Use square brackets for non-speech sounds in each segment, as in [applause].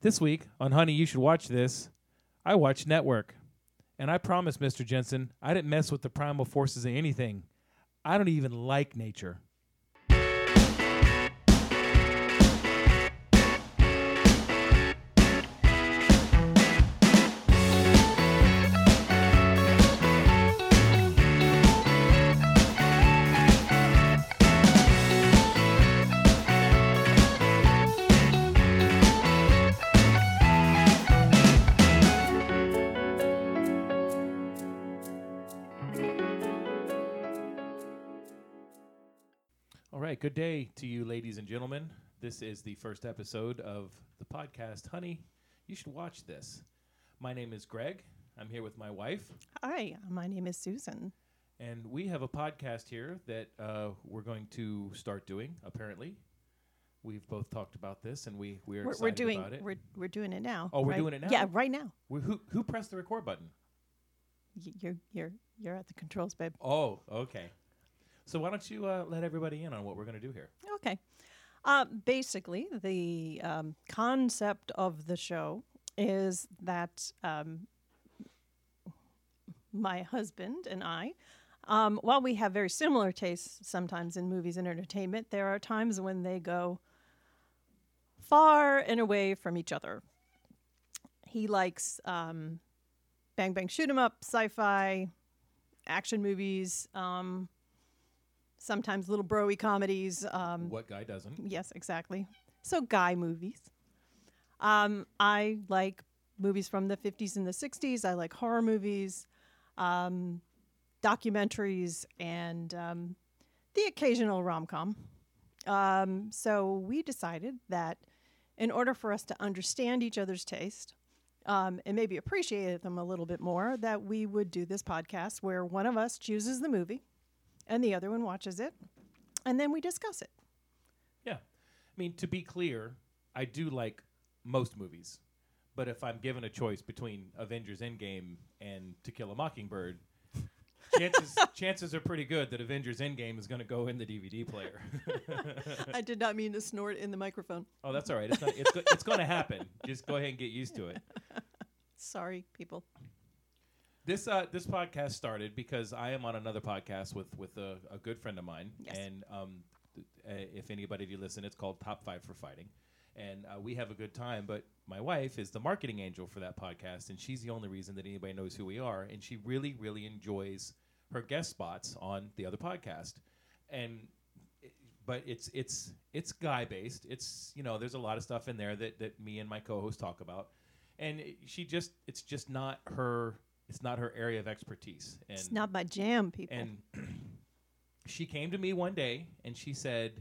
This week on Honey, You Should Watch This, I watched Network. And I promise, Mr. Jensen, I didn't mess with the primal forces of anything. I don't even like nature. Good day to you, ladies and gentlemen. This is the first episode of the podcast, Honey. You should watch this. My name is Greg. I'm here with my wife, Hi, my name is Susan. and we have a podcast here that uh, we're going to start doing. Apparently, we've both talked about this, and we we are We're, excited we're doing about it. we're we're doing it now. Oh, we're right? doing it now? Yeah, right now. We- who who pressed the record button? Y- You're you're you're at the controls, babe. Oh, okay. So why don't you uh, let everybody in on what we're going to do here? Okay. Uh, basically, the um, concept of the show is that um, my husband and I, um, while we have very similar tastes sometimes in movies and entertainment, there are times when they go far and away from each other. He likes um, bang bang shoot 'em up, sci-fi, action movies, um, sometimes little broy comedies. Um, What guy doesn't? Yes, exactly. So guy movies. Um, I like movies from the 50s and the 60s. I like horror movies, um, documentaries, and um, the occasional rom com. Um, so we decided that in order for us to understand each other's taste um, and maybe appreciate them a little bit more, that we would do this podcast where one of us chooses the movie and the other one watches it, and then we discuss it. Yeah. I mean, to be clear, I do like most movies. But if I'm given a choice between Avengers Endgame and To Kill a Mockingbird, [laughs] chances chances are pretty good that Avengers Endgame is going to go in the DVD player. [laughs] I did not mean to snort in the microphone. oh, that's all right. It's not, it's go, it's going to happen. Just go ahead and get used to it. [laughs] Sorry, people. This uh, this podcast started because I am on another podcast with with a, a good friend of mine, Yes. and um, th- uh, if anybody of you listen, it's called Top Five for Fighting, and uh, we have a good time. But my wife is the marketing angel for that podcast, and she's the only reason that anybody knows who we are, and she really really enjoys her guest spots on the other podcast, and but it's it's it's guy based. It's you know there's a lot of stuff in there that that me and my co-host talk about, and it- she just it's just not her it's not her area of expertise and It's not my jam, people. and [clears throat] she came to me one day and she said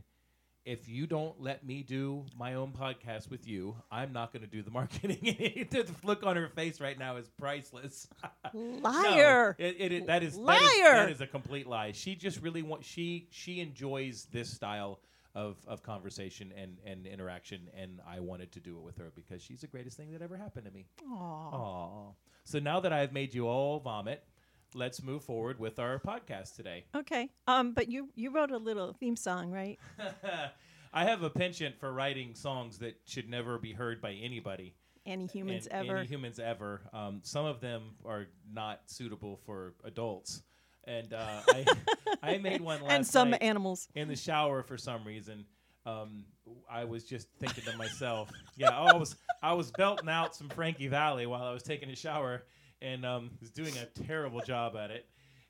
if you don't let me do my own podcast with you i'm not going to do the [laughs] marketing [laughs] the look on her face right now is priceless [laughs] No, Liar. it, it, it- that is that is- Liar. that is a complete lie she just really wants she she enjoys this style of, of conversation and, and interaction and i wanted to do it with her because she's the greatest thing that ever happened to me Aw. Aw. So now that I've made you all vomit, let's move forward with our podcast today. Okay. Um, but you you wrote a little theme song, right? [laughs] I have a penchant for writing songs that should never be heard by anybody. Any humans and ever? Any humans ever. Um, some of them are not suitable for adults. And uh, I, I made one [laughs] last and some night animals. in the shower for some reason. Um, I was just thinking to myself, yeah, I was I was belting out some Frankie Valli while I was taking a shower, and um, was doing a terrible job at it.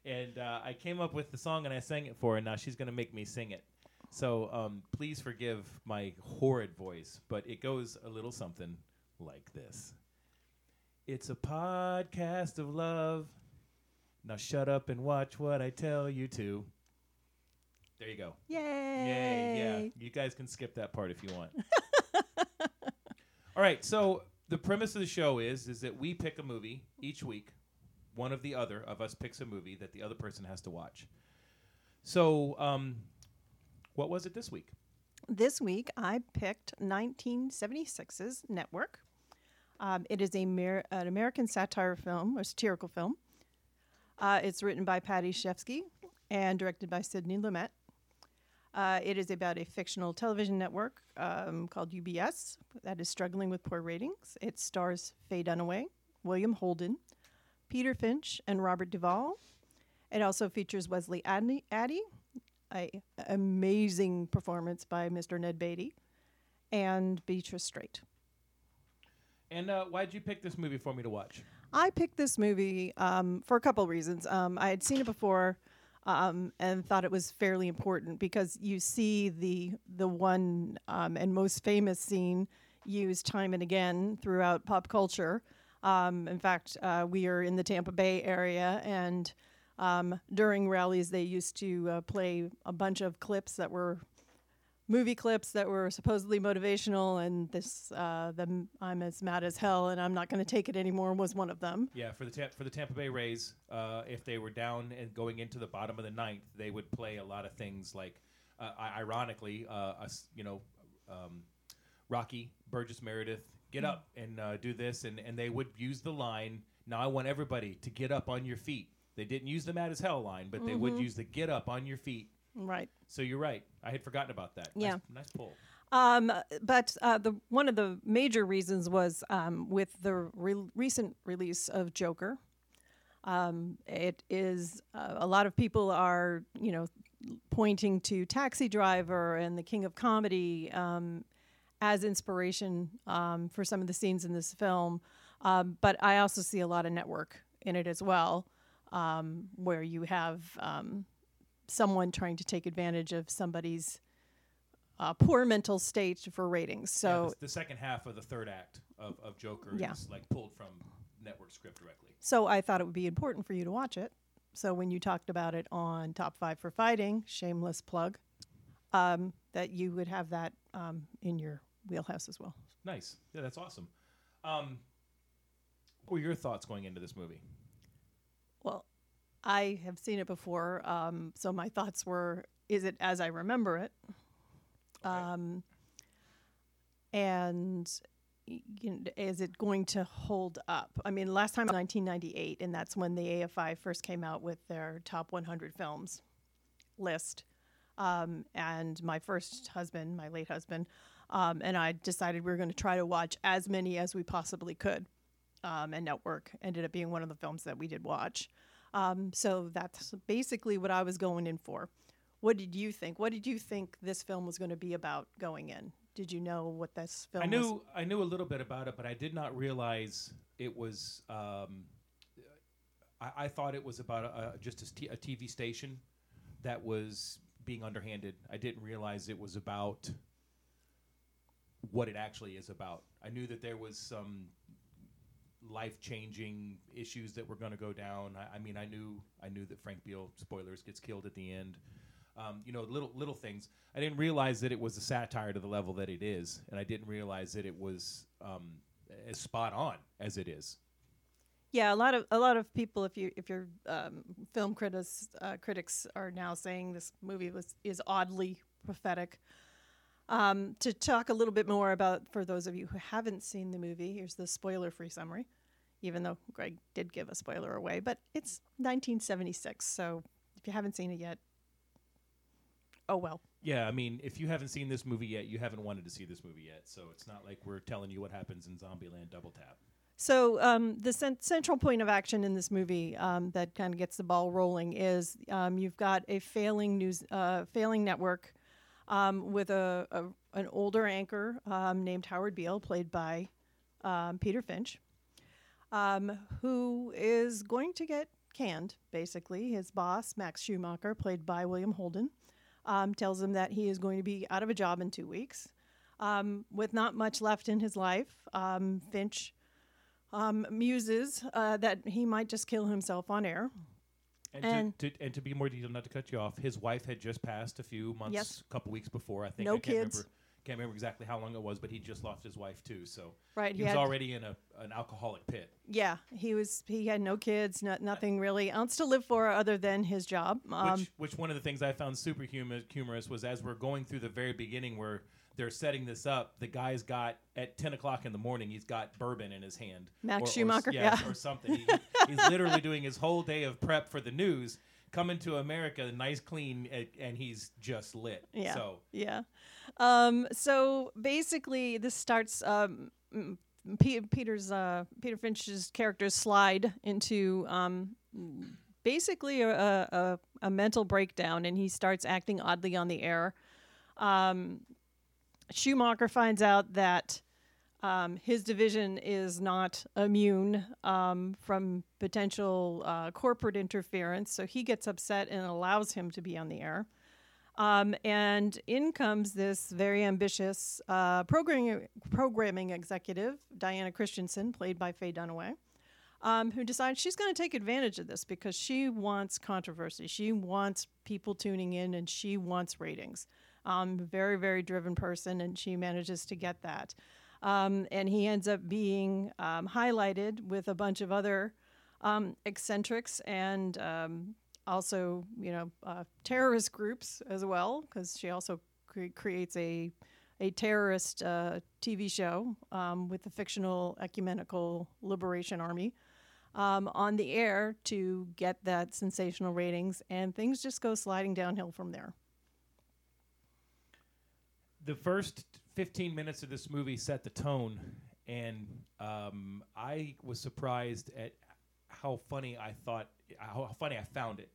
And uh, I came up with the song and I sang it for her. And now she's gonna make me sing it. So um, please forgive my horrid voice, but it goes a little something like this. It's a podcast of love. Now shut up and watch what I tell you to. There you go. Yay! Yay, yeah. You guys can skip that part if you want. [laughs] All right, so the premise of the show is is that we pick a movie each week. One of the other of us picks a movie that the other person has to watch. So, um, what was it this week? This week I picked 1976's Network. Um, it is a Mer- an American satire film, or satirical film. Uh, it's written by Paddy Chayefsky and directed by Sidney Lumet. Uh, it is about a fictional television network um, called UBS that is struggling with poor ratings. It stars Faye Dunaway, William Holden, Peter Finch, and Robert Duvall. It also features Wesley Addy, a amazing performance by Mr. Ned Beatty, and Beatrice Straight. And uh, why'd you pick this movie for me to watch? I picked this movie um, for a couple reasons. Um, I had seen it before um, and thought it was fairly important because you see the the one um, and most famous scene used time and again throughout pop culture. Um, in fact, uh, we are in the Tampa Bay area, and um, during rallies, they used to uh, play a bunch of clips that were movie clips that were supposedly motivational, and this uh, the "I'm as mad as hell and I'm not going to take it anymore" was one of them. Yeah, for the Ta- for the Tampa Bay Rays, uh, if they were down and going into the bottom of the ninth, they would play a lot of things like, uh, ironically, uh, us, you know, um, Rocky Burgess Meredith, get up and uh, do this, and and they would use the line. Now I want everybody to get up on your feet. They didn't use the mad as hell line, but they would use the get up on your feet. Right. So you're right. I had forgotten about that. Yeah. Nice, nice pull. Um, but uh, the one of the major reasons was um, with the re- recent release of Joker. Um, it is uh, a lot of people are you know pointing to Taxi Driver and The King of Comedy um, as inspiration um, for some of the scenes in this film. Um, but I also see a lot of network in it as well, um, where you have um, someone trying to take advantage of somebody's uh, poor mental state for ratings. Yeah, So, the, the second half of the third act of, of Joker Yeah. is like pulled from network script directly. so I thought it would be important for you to watch it. So when you talked about it on Top Five for Fighting, shameless plug, um, that you would have that um, in your wheelhouse as well. Nice. Yeah, that's awesome. Um, what were your thoughts going into this movie? Well, I have seen it before, um, so my thoughts were: Is it as I remember it? Um, and you know, is it going to hold up? I mean, last time was 1998, and that's when the AFI first came out with their top 100 films list. Um, and my first husband, my late husband, um, and I decided we were going to try to watch as many as we possibly could. Um, and Network ended up being one of the films that we did watch. Um, so that's basically what I was going in for. What did you think? What did you think this film was going to be about going in? Did you know what this film I was? knew I knew a little bit about it, but I did not realize it was. Um, I, I thought it was about a, a, just a, t- a TV station that was being underhanded. I didn't realize it was about what it actually is about. I knew that there was some life changing issues that were going to go down. I, I mean, I knew I knew that Frank Beale spoilers gets killed at the end. Um, you know, little little things. I didn't realize that it was a satire to the level that it is, and I didn't realize that it was um, as spot on as it is. Yeah, a lot of a lot of people, if you if your um, film critics uh, critics are now saying this movie was is oddly prophetic. Um, to talk a little bit more about, for those of you who haven't seen the movie, here's the spoiler-free summary. Even though Greg did give a spoiler away, but it's 1976, so if you haven't seen it yet, oh well. Yeah, I mean, if you haven't seen this movie yet, you haven't wanted to see this movie yet. So it's not like we're telling you what happens in Zombieland Double Tap. So um, the cent- central point of action in this movie um, that kind of gets the ball rolling is um, you've got a failing news, uh, failing network um, with a, a an older anchor um, named Howard Beale, played by um, Peter Finch, um, who is going to get canned. Basically, his boss Max Schumacher, played by William Holden, um, tells him that he is going to be out of a job in two weeks. Um, with not much left in his life, um, Finch um, muses uh, that he might just kill himself on air. And, And- to, to, and to be more detailed, not to cut you off, his wife had just passed a few months, Yes. a couple weeks before. I think No I can't kids. Remember, can't remember exactly how long it was, but he just lost his wife too. So Right, he, he was already in a an alcoholic pit. Yeah, he was. He had no kids, not, nothing really else to live for other than his job. Um, which, which one of the things I found super humor, humorous was as we're going through the very beginning where they're setting this up, the guy's got at ten o'clock in the morning, he's got bourbon in his hand. Max or, or yeah, yeah. or something. He, he's literally doing his whole day of prep for the news, coming to America, nice, clean, and, he's just lit. Yeah. So Yeah. Um, so basically, this starts. Um, P- Peter's uh, Peter Finch's characters slide into um, basically a, a, a mental breakdown, and he starts acting oddly on the air. Um, Schumacher finds out that um, his division is not immune um, from potential uh, corporate interference, so he gets upset and allows him to be on the air. Um, and in comes this very ambitious uh, programming programming executive, Diana Christensen, played by Faye Dunaway, um, who decides she's going to take advantage of this because she wants controversy. She wants people tuning in, and she wants ratings. Um, very very driven person, and she manages to get that. Um, and he ends up being um, highlighted with a bunch of other um, eccentrics and um, also, you know, uh, terrorist groups as well, because she also cre- creates a a terrorist uh, TV show um, with the fictional ecumenical liberation army um, on the air to get that sensational ratings, and things just go sliding downhill from there. the first 15 minutes of this movie set the tone, and um, I was surprised at how funny I thought, how funny I found it.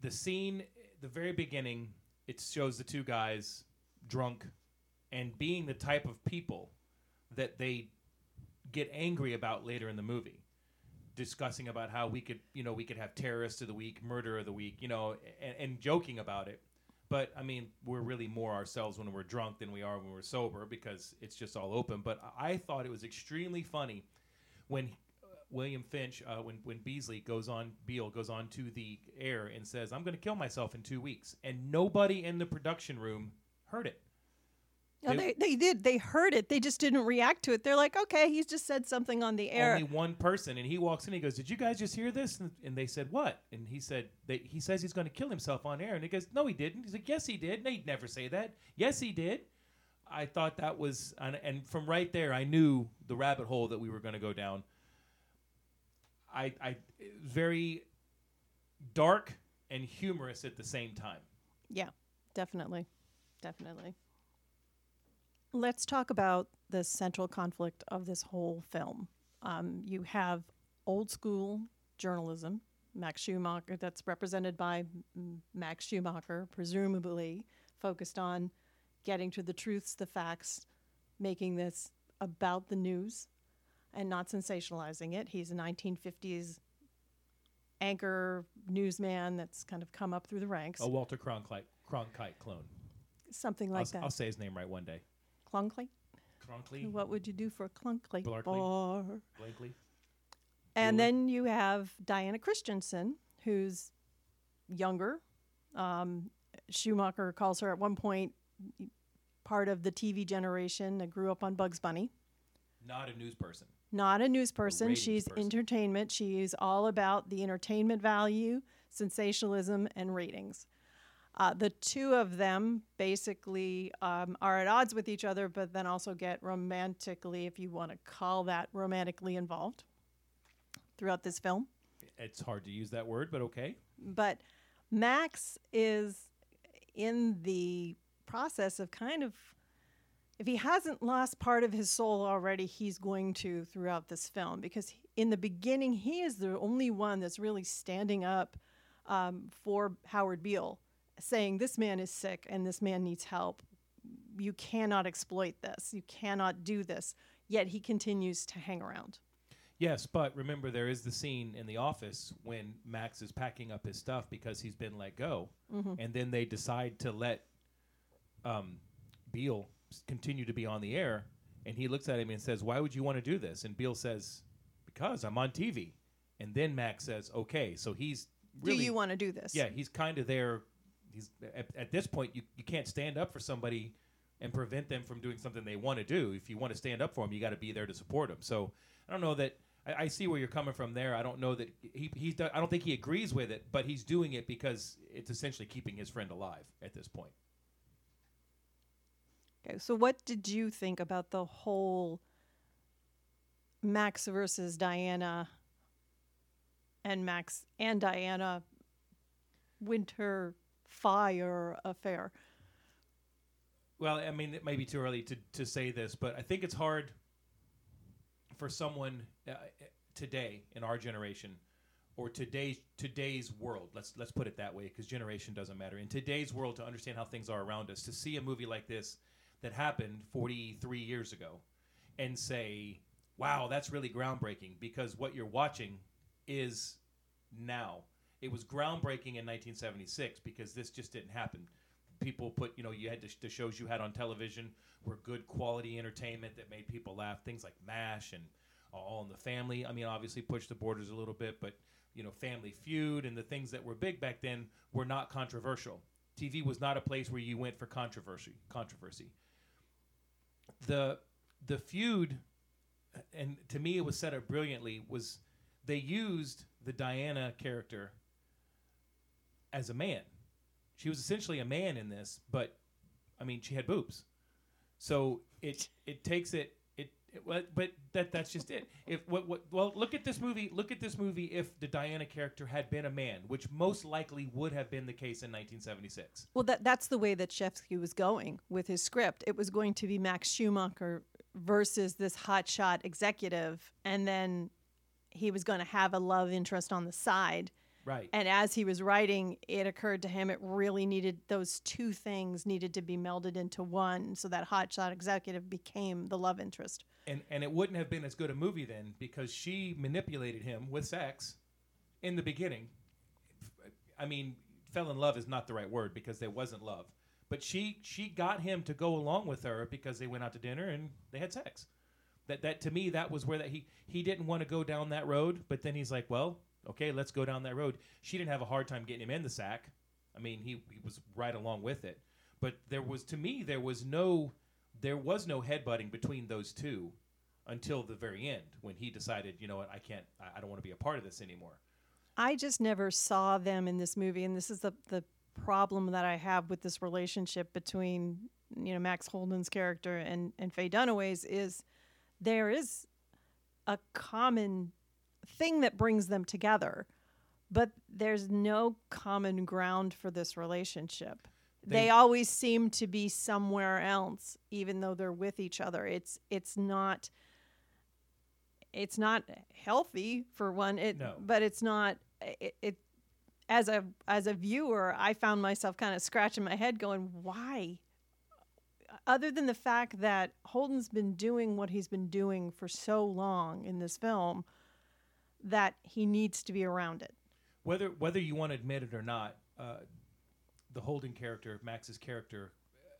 The scene, the very beginning, it shows the two guys drunk and being the type of people that they get angry about later in the movie discussing about how we could you know we could have terrorists of the week murder of the week you know and, and joking about it but I mean, we're really more ourselves when we're drunk than we are when we're sober because it's just all open. But I thought it was extremely funny when uh, William Finch, uh, when when Beasley goes on, Beale goes on to the air and says, "I'm going to kill myself in two weeks," and nobody in the production room heard it. No, They- they, they did. They heard it. They just didn't react to it. They're like, okay, he's just said something on the air. Only one person, and he walks in. He goes, "Did you guys just hear this?" And, and they said, "What?" And he said, they, "He says he's going to kill himself on air." And he goes, "No, he didn't." He's like, "Yes, he did." No, he'd never say that. Yes, he did. I thought that was, and, and from right there, I knew the rabbit hole that we were going to go down. I, I, very dark and humorous at the same time. Yeah, definitely. Definitely. Let's talk about the central conflict of this whole film. Um, you have old school journalism, Max Schumacher, that's represented by Max Schumacher, presumably focused on getting to the truths, the facts, making this about the news and not sensationalizing it. He's a 1950s anchor newsman that's kind of come up through the ranks, A Walter Cronkite, Cronkite clone. something I'll, like that. I'll say his name right one day. Clunkley? Cronkly, What would you do for a clunkly Blarkley. bar? Blakely. And Bueller. then you have Diana Christensen, who's younger. Um, Schumacher calls her at one point part of the TV generation that grew up on Bugs Bunny. Not a news person. Not a news person. ratings She's person. entertainment. She's all about the entertainment value, sensationalism, and ratings. Uh, the two of them basically um, are at odds with each other, but then also get romantically, if you want to call that romantically involved throughout this film. It's hard to use that word, but okay. But Max is in the process of kind of, if he hasn't lost part of his soul already, he's going to throughout this film because in the beginning, he is the only one that's really standing up um, for Howard Beale, saying, This man is sick and this man needs help. You cannot exploit this. You cannot do this. Yet he continues to hang around. Yes, but remember there is the scene in the office when Max is packing up his stuff because he's been let go, and then they decide to let um, Beale continue to be on the air, and he looks at him and says, "Why would you want to do this?" And Beale says, "Because I'm on TV." And then Max says, "Okay," so he's really do you want to do this? yeah, he's kind of there. He's at, at this point, you, you can't stand up for somebody and prevent them from doing something they want to do. If you want to stand up for them, you got to be there to support them. So I don't know that I, I see where you're coming from there. I don't know that he he's do- I don't think he agrees with it, but he's doing it because it's essentially keeping his friend alive at this point. Okay, so what did you think about the whole Max versus Diana and Max and Diana winter fire affair. Well, I mean, it may be too early to, to say this, but I think it's hard for someone uh, today in our generation or today's today's world. Let's let's put it that way because generation doesn't matter. In today's world, to understand how things are around us, to see a movie like this that happened 43 years ago, and say, "Wow, that's really groundbreaking," because what you're watching is now. It was groundbreaking in 1976 because this just didn't happen. People put you know you had to, the shows you had on television were good quality entertainment that made people laugh things like mash and all in the family. I mean obviously pushed the borders a little bit but you know family feud and the things that were big back then were not controversial. Tv was not a place where you went for controversy controversy. The the feud and to me it was set up brilliantly was they used the diana character as a man she was essentially a man in this, but I mean, she had boobs. So it it takes it it, it but that that's just it. If what what well look at this movie look at this movie if the Diana character had been a man, which most likely would have been the case in 1976. Well, that that's the way that Chayefsky was going with his script. It was going to be Max Schumacher versus this hotshot executive, and then he was going to have a love interest on the side Right. And as he was writing, it occurred to him it really needed those two things needed to be melded into one, so that hotshot executive became the love interest. And and it wouldn't have been as good a movie then because she manipulated him with sex in the beginning. I mean, fell in love is not the right word because there wasn't love. But she she got him to go along with her because they went out to dinner and they had sex. That that to me that was where that he he didn't want to go down that road, but then he's like, well, okay, let's go down that road. She didn't have a hard time getting him in the sack. I mean, he, he was right along with it. But there was, to me, there was no, there was no headbutting between those two until the very end when he decided, you know what, I can't, I, I don't want to be a part of this anymore. I just never saw them in this movie, and this is the the problem that I have with this relationship between you know Max Holden's character and and Faye Dunaway's is there is a common thing that brings them together, but there's no common ground for this relationship. They, they always seem to be somewhere else, even though they're with each other. It's it's not it's not healthy for one. It no. but it's not it, it as a as a viewer, I found myself kind of scratching my head, going, "Why?" Other than the fact that Holden's been doing what he's been doing for so long in this film, that he needs to be around it. Whether whether you want to admit it or not, uh, the Holden character, Max's character,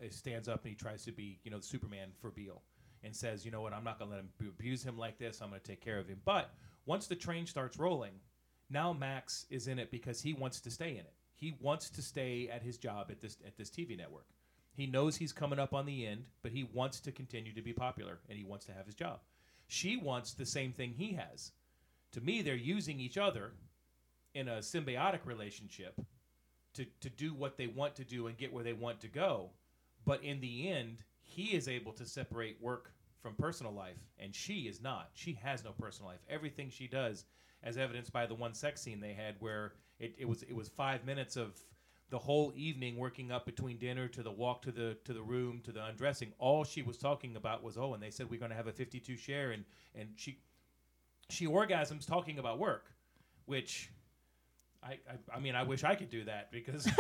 uh, stands up and he tries to be, you know, Superman for Beale, and says, you know what, I'm not going to let him abuse him like this. I'm going to take care of him. But once the train starts rolling, now Max is in it because he wants to stay in it. He wants to stay at his job at this at this TV network. He knows he's coming up on the end, but he wants to continue to be popular and he wants to have his job. She wants the same thing he has to me, they're using each other in a symbiotic relationship to, to do what they want to do and get where they want to go. But in the end, he is able to separate work from personal life, and she is not. She has no personal life. Everything she does, as evidenced by the one sex scene they had, where it, it was it was five minutes of the whole evening working up between dinner to the walk to the to the room to the undressing. All she was talking about was oh, and they said we're going to have a 52 share, and and she she orgasms talking about work, which I, I, I mean I wish I could do that because [laughs]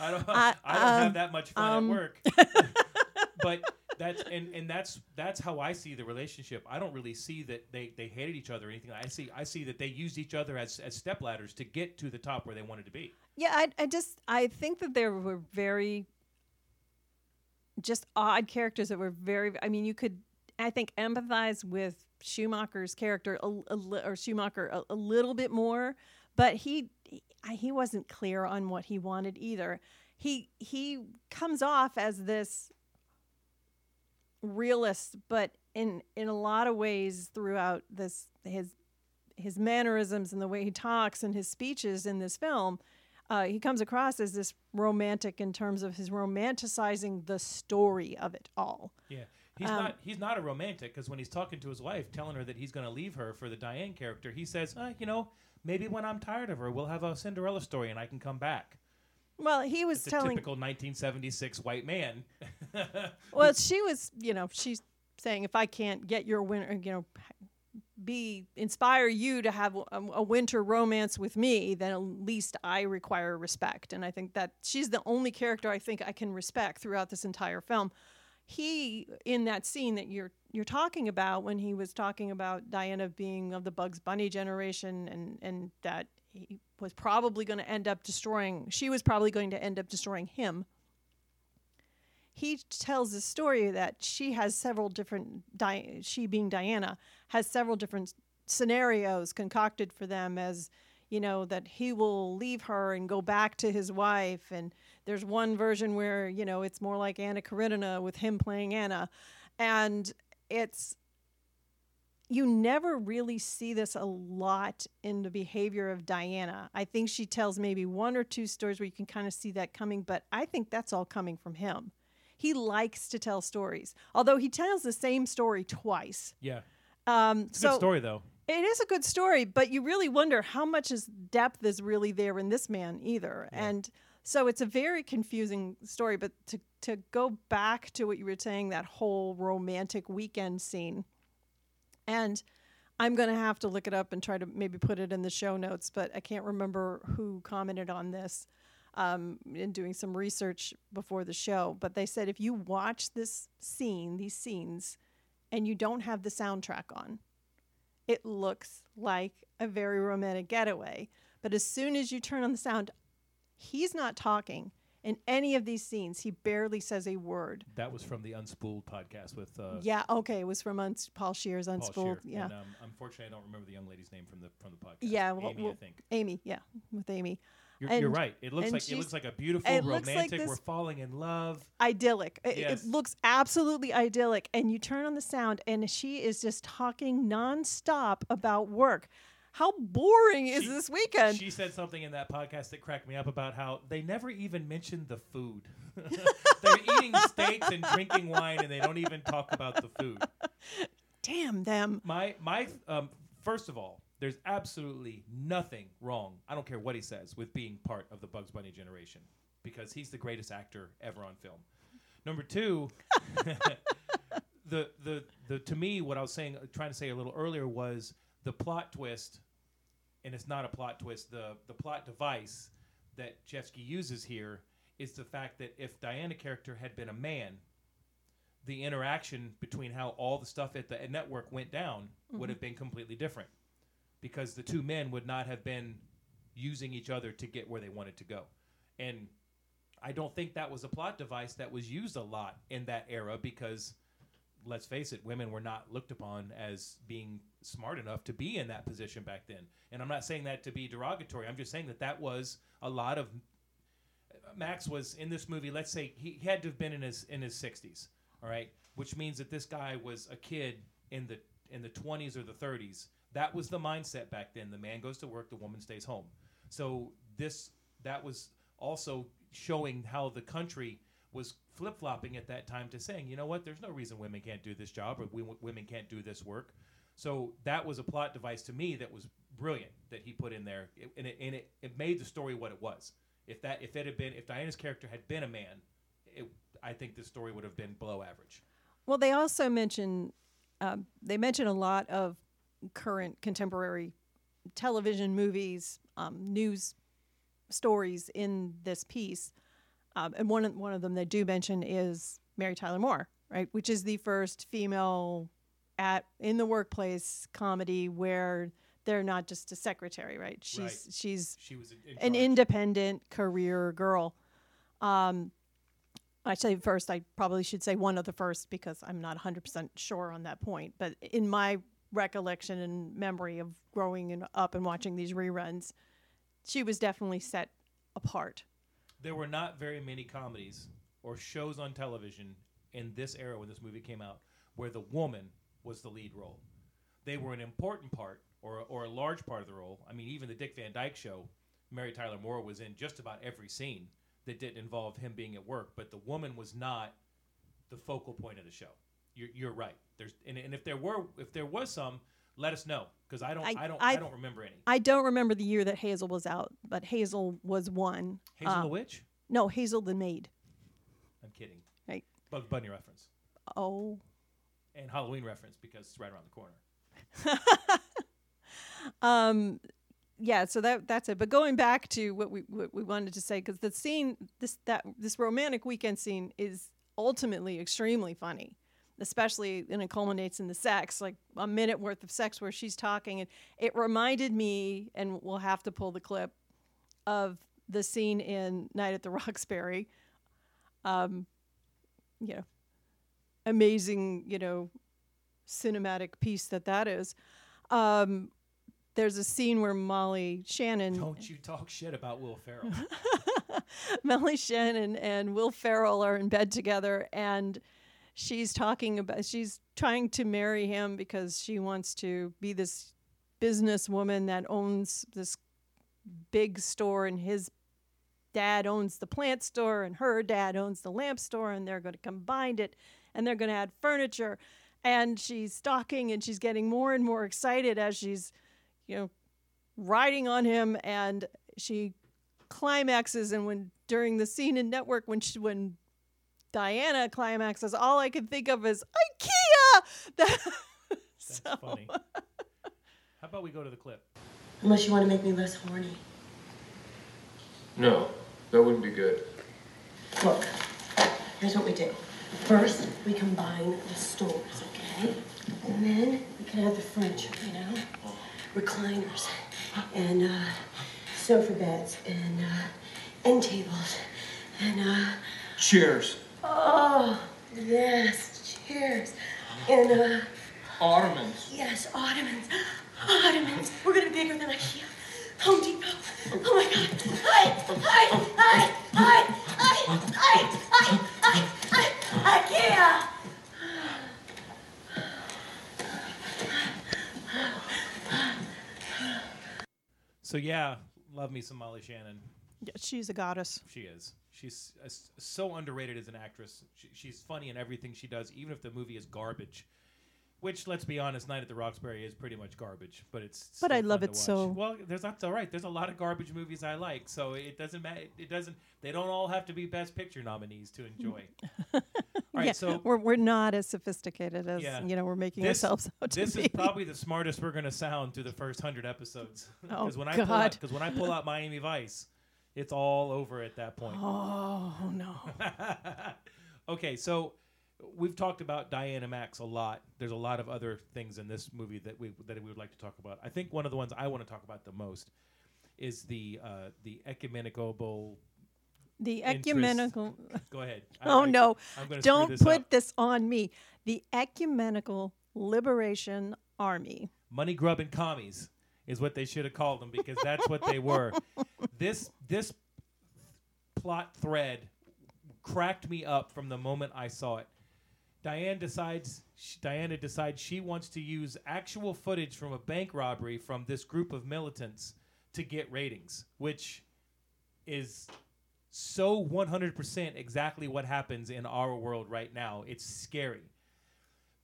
I don't I, I don't um, have that much fun um. at work. [laughs] but that's and, and that's that's how I see the relationship. I don't really see that they, they hated each other or anything. I see I see that they used each other as as step ladders to get to the top where they wanted to be. Yeah, I I just I think that there were very just odd characters that were very I mean you could I think empathize with Schumacher's character a, a, or Schumacher a, a, little bit more, but he he wasn't clear on what he wanted either. He he comes off as this realist, but in in a lot of ways throughout this his his mannerisms and the way he talks and his speeches in this film, uh, he comes across as this romantic in terms of his romanticizing the story of it all. Yeah, He's Um, not. He's not a romantic because when he's talking to his wife, telling her that he's going to leave her for the Diane character, he says, uh, "You know, maybe when I'm tired of her, we'll have a Cinderella story and I can come back." Well, he was It's a telling. typical 1976 white man. [laughs] Well, she was, you know, she's saying if I can't get your winter, you know, be inspire you to have a, a winter romance with me, then at least I require respect. And I think that she's the only character I think I can respect throughout this entire film. He in that scene that you're you're talking about when he was talking about Diana being of the Bugs Bunny generation and and that he was probably going to end up destroying she was probably going to end up destroying him he tells the story that she has several different she being Diana has several different scenarios concocted for them as you know that he will leave her and go back to his wife and there's one version where you know it's more like Anna Karenina with him playing Anna and it's you never really see this a lot in the behavior of Diana. I think she tells maybe one or two stories where you can kind of see that coming, but I think that's all coming from him. He likes to tell stories, although he tells the same story twice. yeah, Um, it's a so good story though. It is a good story, but you really wonder how much is depth is really there in this man either. And so it's a very confusing story. But to to go back to what you were saying, that whole romantic weekend scene, and I'm going to have to look it up and try to maybe put it in the show notes, but I can't remember who commented on this um, in doing some research before the show. But they said if you watch this scene, these scenes, and you don't have the soundtrack on, it looks like a very romantic getaway. But as soon as you turn on the sound, he's not talking. In any of these scenes, he barely says a word. That was from the Unspooled podcast with uh, yeah, okay, it was from Uns- Paul Scheer's Paul Unspooled. Scheer. yeah. And, um, unfortunately, I don't remember the young lady's name from the from the podcast. Yeah, well- Amy, well, I think. Amy, yeah, with Amy. You're, you're right. It looks like it looks like a beautiful it looks like romantic. We're falling in love. idyllic. It, Yes. it looks absolutely idyllic. And you turn on the sound, and she is just talking nonstop about work. How boring is She- this weekend? She said something in that podcast that cracked me up about how they never even mentioned the food. [laughs] [laughs] They're eating steaks and drinking wine, and they don't even talk about the food. Damn them. My my um, first of all, there's absolutely nothing wrong. I don't care what he says with being part of the Bugs Bunny generation because he's the greatest actor ever on film. Number two, [laughs] the the the to me what I was saying, uh, trying to say a little earlier was the plot twist, and it's not a plot twist. The the plot device that Chayefsky uses here is the fact that if Diana character had been a man, the interaction between how all the stuff at the network went down would mm-hmm. have been completely different because the two men would not have been using each other to get where they wanted to go. And I don't think that was a plot device that was used a lot in that era because let's face it, women were not looked upon as being smart enough to be in that position back then. And I'm not saying that to be derogatory. I'm just saying that that was a lot of Max was in this movie. Let's say he had to have been in his in his 60s, all right, which means that this guy was a kid in the in the 20s or the 30s. That was the mindset back then. The man goes to work, the woman stays home. So this that was also showing how the country was flip flopping at that time to saying, you know what, there's no reason women can't do this job or women can't do this work. So that was a plot device to me that was brilliant that he put in there, it, and, it, and it, it made the story what it was. If that if it had been if Diana's character had been a man, it, I think the story would have been below average. Well, they also mention um, they mention a lot of current contemporary television, movies, um, news stories in this piece, um, and one of, one of them they do mention is Mary Tyler Moore, right, which is the first female at in the workplace comedy where they're not just a secretary, right? She's Right. she's She was in, an independent career girl. Um, I say first, I probably should say one of the first because I'm not 100% sure on that point. But in my recollection and memory of growing up and watching these reruns, she was definitely set apart. there were not very many comedies or shows on television in this era when this movie came out where the woman was the lead role. They were an important part or, or a large part of the role. I mean, even the Dick Van Dyke show, Mary Tyler Moore was in just about every scene that didn't involve him being at work, but the woman was not the focal point of the show. You're, you're right. There's and, and if there were if there was some, let us know because I don't I- I, don't I, I- don't remember any. I don't remember the year that Hazel was out, but Hazel was one. Hazel Uh, the witch? No, Hazel the maid. I'm kidding. Right. Bugs Bunny reference Oh. and Halloween reference because it's right around the corner. [laughs] um yeah so that that's it but going back to what we what we wanted to say because the scene this that this romantic weekend scene is ultimately extremely funny especially and it culminates in the sex like a minute worth of sex where she's talking. And it reminded me and we'll have to pull the clip of the scene in night at the [laughs] roxbury. Um you know amazing you know cinematic piece that that is. Um there's a scene where Molly Shannon, Don't you talk shit about Will Ferrell. [laughs] Molly Shannon and Will Ferrell are in bed together, and she's talking about she's trying to marry him because she wants to be this businesswoman that owns this big store, and his dad owns the plant store, and her dad owns the lamp store, and they're going to combine it, and they're going to add furniture. And she's talking, and she's getting more and more excited as she's, you know, riding on him, and she climaxes. And when during the scene in Network, when she, when Diana climaxes, all I can think of is IKEA. [laughs] That, That's so- funny. [laughs] How about we go to the clip? Unless you want to make me less horny. No, that wouldn't be good. Look, here's what we do. First, we combine the stores, okay? And then we can have the furniture, you know? Recliners and uh, sofa beds and uh, end tables and uh, Cheers. Oh yes, cheers. And uh, Ottomans. yes, ottomans, ottomans. We're gonna be bigger than IKEA. Home Depot. Oh my God. Hi, hi, hi, hi, hi, hi, hi, hi, hi, IKEA. So yeah, love me some Molly Shannon. Yeah, she's a goddess. She is. She's uh, so underrated as an actress. She, she's funny in everything she does, even if the movie is garbage. Which, let's be honest, Night at the Roxbury is pretty much garbage, but it's. But I love it so. Well, there's that's all right. There's a lot of garbage movies I like, so it doesn't matter. It doesn't. They don't all have to be Best Picture nominees to enjoy. [laughs] all right, yeah, so we're we're not as sophisticated as Yeah. you know we're making this, ourselves [laughs] out to this be. is probably the smartest we're gonna sound through the first hundred episodes. Oh, [laughs] when I pull out, God. because when I pull out Miami Vice, it's all over at that point. oh no. [laughs] okay, so we've talked about Diana Max a lot. There's a lot of other things in this movie that we that we would like to talk about. I think one of the ones I want to talk about the most is the uh, the ecumenical. The Interest. ecumenical. Go ahead. [laughs] I- Oh I- no! Don't put up. this on me. The Ecumenical Liberation Army. money grubbing commies is what they should have called them because that's what they were. [laughs] this this plot thread cracked me up from the moment I saw it. Diane decides sh Diana decides she wants to use actual footage from a bank robbery from this group of militants to get ratings, which is so 100% exactly what happens in our world right now. It's scary.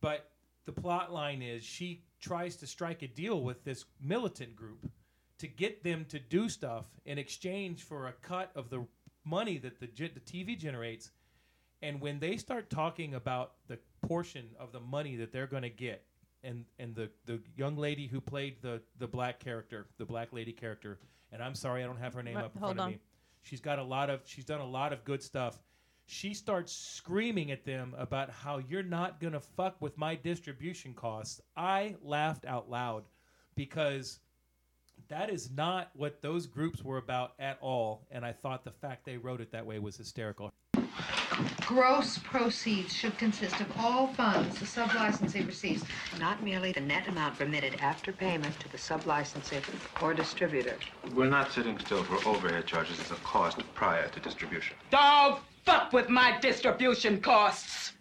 But the plot line is she tries to strike a deal with this militant group to get them to do stuff in exchange for a cut of the money that the, ge- the TV generates. And when they start talking about the portion of the money that they're going to get, and and the the young lady who played the the black character, the black lady character, and I'm sorry I don't have her name up in front of me. She's got a lot of she's done a lot of good stuff. She starts screaming at them about how you're not gonna fuck with my distribution costs. I laughed out loud because that is not what those groups were about at all. And I thought the fact they wrote it that way was hysterical. Gross proceeds should consist of all funds the sublicensee receives. Not merely the net amount remitted after payment to the sublicensee or distributor. We're not sitting still for overhead charges as a cost prior to distribution. Don't fuck with my distribution costs.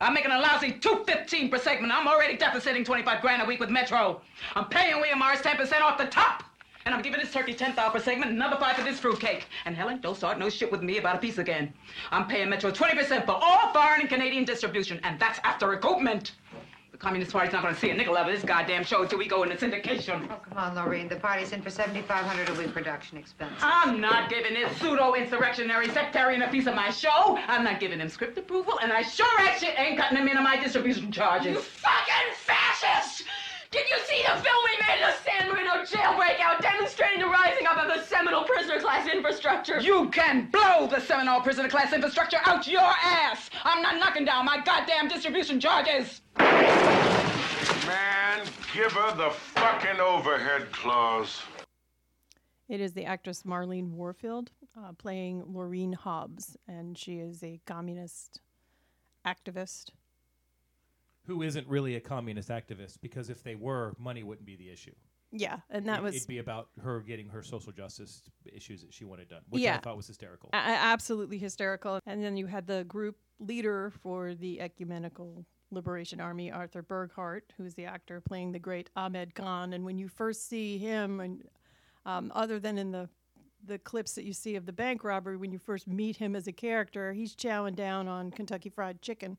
I'm making a lousy 215 per segment. I'm already deficiting 25 grand a week with Metro. I'm paying William Morris 10% off the top. And I'm giving this turkey 10 thou per segment, another five for this fruitcake. And Helen, don't start no shit with me about a piece again. I'm paying Metro 20% for all foreign and Canadian distribution, and that's after recoupment. The Communist Party's not gonna see a nickel out of this goddamn show until we go into syndication. Oh, come on, Lorraine. The party's in for 7500 a week production expense. I'm not giving this pseudo-insurrectionary sectarian a piece of my show. I'm not giving him script approval, and I sure as shit ain't cutting him into my distribution charges. You fucking fascist! Did you see the film we made of the San Marino jailbreak out demonstrating the rising up of the Seminole prisoner class infrastructure? You can blow the Seminole prisoner class infrastructure out your ass. I'm not knocking down my goddamn distribution charges. Man, give her the fucking overhead clause. It is the actress Marlene Warfield uh, playing Laureen Hobbs, and she is a communist activist. Who isn't really a communist activist? Because if they were, money wouldn't be the issue. Yeah, and that It- was It'd be about her getting her social justice issues that she wanted done, which Yeah. I thought was hysterical. a- absolutely hysterical. And then you had the group leader for the Ecumenical Liberation Army, Arthur Burghardt, who's the actor playing the great Ahmed Khan. And when you first see him, and um, other than in the the clips that you see of the bank robbery, when you first meet him as a character, he's chowing down on Kentucky Fried Chicken.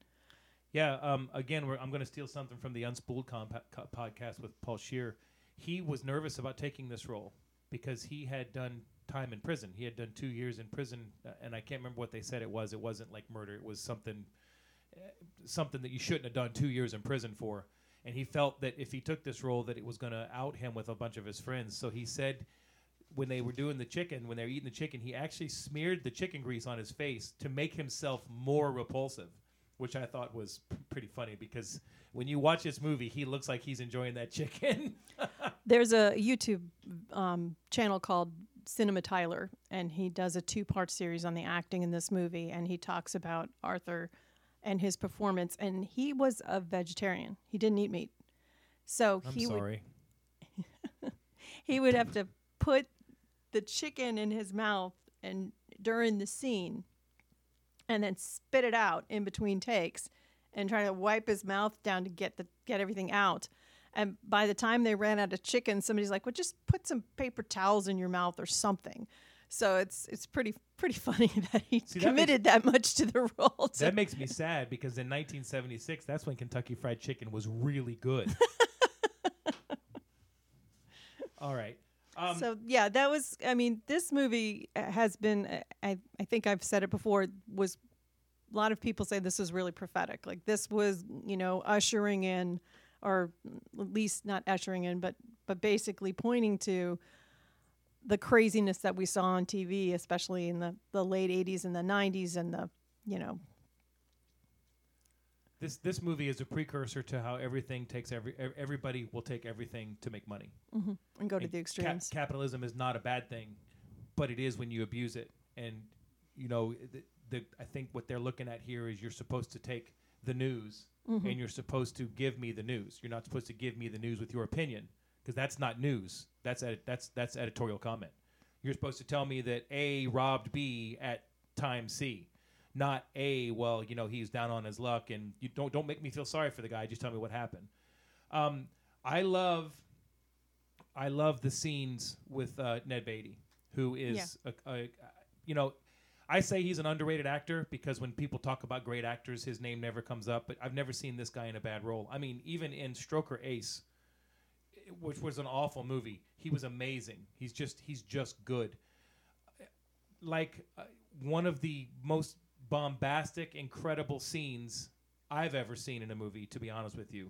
Yeah. Um, again, I'm going to steal something from the Unspooled compa- co- podcast with Paul Scheer. He was nervous about taking this role because he had done time in prison. He had done two years in prison, uh, and I can't remember what they said it was. It wasn't like murder. It was something, uh, something that you shouldn't have done two years in prison for. And he felt that if he took this role, that it was going to out him with a bunch of his friends. So he said when they were doing the chicken, when they were eating the chicken, he actually smeared the chicken grease on his face to make himself more repulsive, which I thought was p- pretty funny because when you watch this movie, he looks like he's enjoying that chicken. [laughs] There's a YouTube um, channel called Cinema Tyler, and he does a two part series on the acting in this movie, and he talks about Arthur and his performance. And he was a vegetarian, he didn't eat meat. So I'm he would sorry. [laughs] he would have to put the chicken in his mouth and during the scene and then spit it out in between takes and try to wipe his mouth down to get the get everything out. And by the time they ran out of chicken, somebody's like, "Well, just put some paper towels in your mouth or something." So it's it's pretty pretty [laughs] funny that he See, that makes- committed that, much to the [laughs] role. to- That makes me sad because in 1976, that's when Kentucky Fried Chicken was really good. [laughs] All right. Um, so yeah, that was. I mean, this movie uh, has been. uh, I I think I've said it before. Was a lot of people say this is really prophetic. Like this was, you know, ushering in, or at least not ushering in, but but basically pointing to the craziness that we saw on TV, especially in the the late '80s and the '90s, and the you know this this movie is a precursor to how everything takes every ev- everybody will take everything to make money. mhm, and go to And the cap- extremes. capitalism is not a bad thing, but it is when you abuse it. And you know, the, the I think what they're looking at here is you're supposed to take the news Mhm. and you're supposed to give me the news. You're not supposed to give me the news with your opinion because that's not news. That's edit- that's that's editorial comment. You're supposed to tell me that A robbed B at time C, not A. Well, you know he's down on his luck, and you don't don't make me feel sorry for the guy. Just tell me what happened. Um, I love I love the scenes with uh, Ned Beatty, who is a, a, you know, I say he's an underrated actor because when people talk about great actors, his name never comes up. But I've never seen this guy in a bad role. I mean, even in Stroker Ace, which was an awful movie, he was amazing. He's just he's just good. Like uh, one of the most bombastic, incredible scenes I've ever seen in a movie. To be honest with you,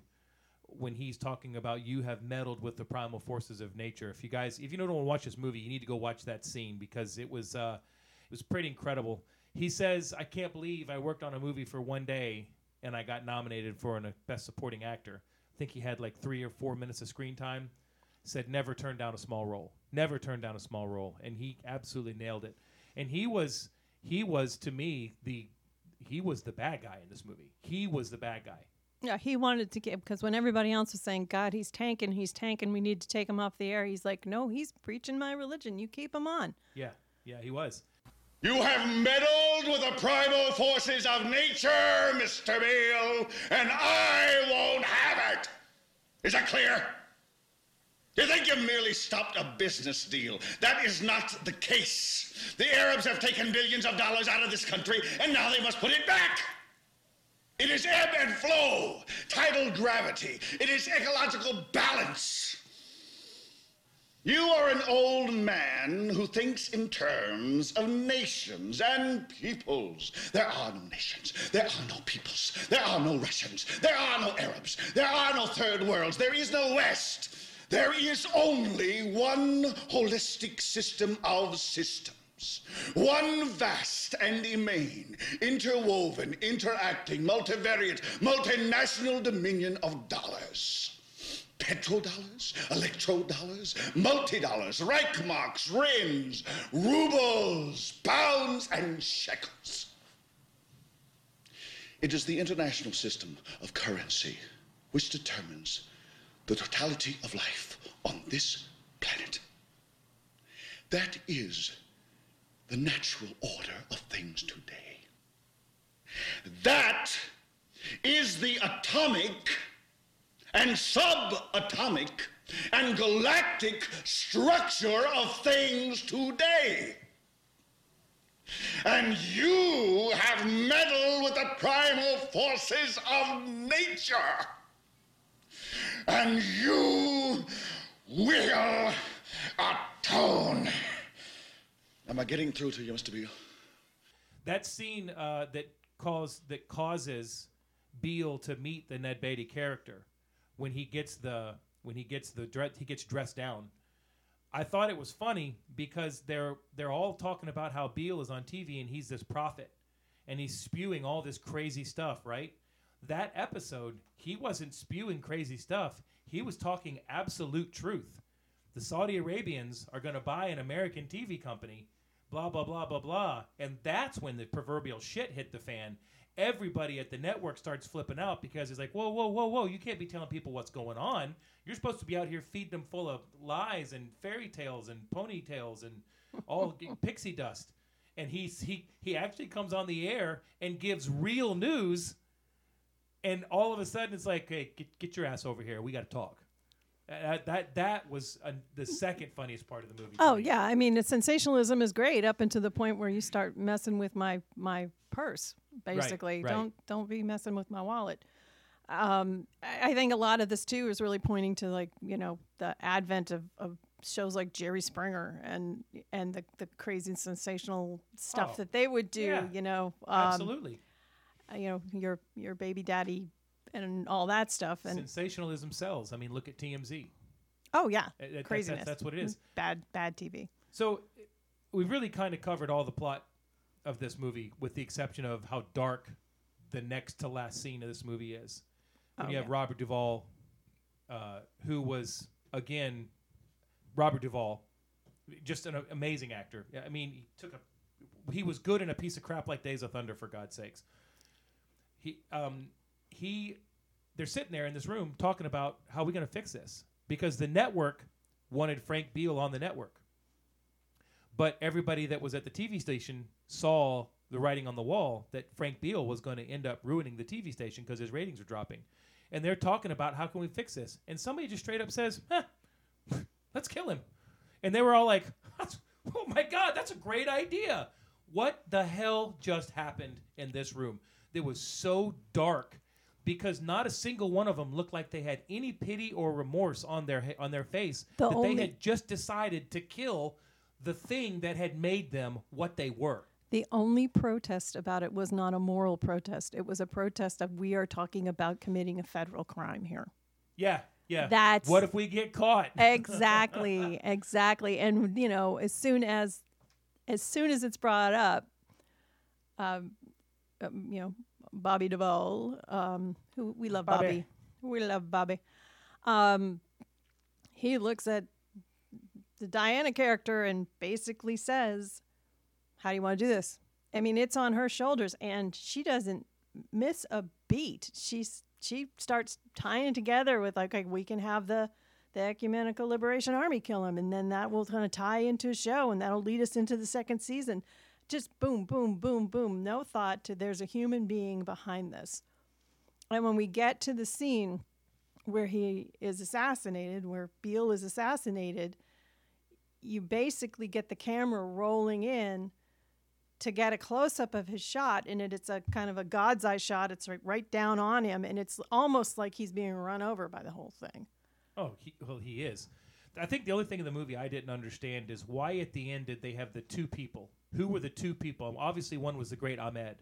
when he's talking about you have meddled with the primal forces of nature. If you guys, if you don't want to watch this movie, you need to go watch that scene because it was uh, it was pretty incredible. He says, "I can't believe I worked on a movie for one day and I got nominated for a Best Supporting Actor. I think he had like three or four minutes of screen time. Said never turn down a small role. Never turn down a small role, and he absolutely nailed it. And he was he was to me the he was the bad guy in this movie. He was the bad guy. Yeah, he wanted to get because when everybody else was saying, "God, he's tanking, he's tanking, we need to take him off the air," he's like, "No, he's preaching my religion. You keep him on." Yeah, yeah, he was. You have meddled with the primal forces of nature, Mr. Beale, and I won't have it. Is that clear? You think you merely stopped a business deal? That is not the case. The Arabs have taken billions of dollars out of this country, and now they must put it back. It is ebb and flow, tidal gravity. It is ecological balance. You are an old man who thinks in terms of nations and peoples. There are no nations. There are no peoples. There are no Russians. There are no Arabs. There are no third worlds. There is no West. There is only one holistic system of systems. One vast and immane, interwoven, interacting, multivariate, multinational dominion of dollars petrodollars, electrodollars, multi-dollars, Reichmarks, rins, rubles, pounds, and shekels. It is the international system of currency which determines the totality of life on this planet. That is the natural order of things today. That is the atomic and subatomic and galactic structure of things today. And you have meddled with the primal forces of nature. And you will atone. Am I getting through to you, Mr. Beale? That scene uh, that cause that causes Beale to meet the Ned Beatty character when he gets the when he gets the dress he gets dressed down. I thought it was funny because they're they're all talking about how Beale is on TV and he's this prophet and he's spewing all this crazy stuff, right? That episode, he wasn't spewing crazy stuff. He was talking absolute truth. The Saudi Arabians are going to buy an American TV company, blah blah blah blah blah, and that's when the proverbial shit hit the fan everybody at the network starts flipping out because it's like, whoa, whoa, whoa, whoa, you can't be telling people what's going on. You're supposed to be out here feeding them full of lies and fairy tales and ponytails and all [laughs] pixie dust. And he's he he actually comes on the air and gives real news. And all of a sudden, it's like, hey, get, get your ass over here. We got to talk. That that that was uh, the second funniest part of the movie. Oh yeah, I mean, sensationalism is great up until the point where you start messing with my my purse. Basically, right. don't don't be messing with my wallet. Um, I, I think a lot of this too is really pointing to like you know the advent of, of shows like Jerry Springer and and the the crazy sensational stuff Oh, that they would do. yeah. You know, um, Absolutely. Uh, you know your your baby daddy and all that stuff and Sensationalism sells. I mean, look at TMZ. oh yeah, Uh, that- that's- craziness. that's what it is. Bad bad TV. So we've really kind of covered all the plot of this movie, with the exception of how dark the next to last scene of this movie is. When Oh, you have yeah. Robert Duvall, uh, who was again Robert Duvall, just an amazing actor. I mean, he took a he was good in a piece of crap like Days of Thunder, for God's sakes. He um he they're sitting there in this room talking about how we're going to fix this because the network wanted Frank Beale on the network. But everybody that was at the TV station saw the writing on the wall that Frank Beale was going to end up ruining the TV station because his ratings were dropping. And they're talking about how can we fix this? And somebody just straight up says, huh, [laughs] let's kill him. And they were all like, oh my God, that's a great idea. What the hell just happened in this room? It was so dark because not a single one of them looked like they had any pity or remorse on their on their face The that only- they had just decided to kill the thing that had made them what they were. The only protest about it was not a moral protest. It was a protest of we are talking about committing a federal crime here. Yeah, yeah. That's- what if we get caught? [laughs] Exactly, exactly. And you know, as soon as as soon as it's brought up, um, um, you know, Bobby Duvall, um, who we love Bobby. Bobby. We love Bobby. Um, he looks at the Diana character and basically says, How do you want to do this? I mean, it's on her shoulders, and she doesn't miss a beat. She's she starts tying it together with like, like we can have the the Ecumenical Liberation Army kill him, and then that will kind of tie into a show, and that'll lead us into the second season. Just boom, boom, boom, boom. No thought to there's a human being behind this. And when we get to the scene where he is assassinated, where Beale is assassinated, you basically get the camera rolling in to get a close up of his shot, and it, it's a kind of a God's eye shot. It's right, right down on him, and it's almost like he's being run over by the whole thing. Oh, he, well, he is. I think the only thing in the movie I didn't understand is why at the end did they have the two people? Who were the two people? Obviously, one was the great Ahmed,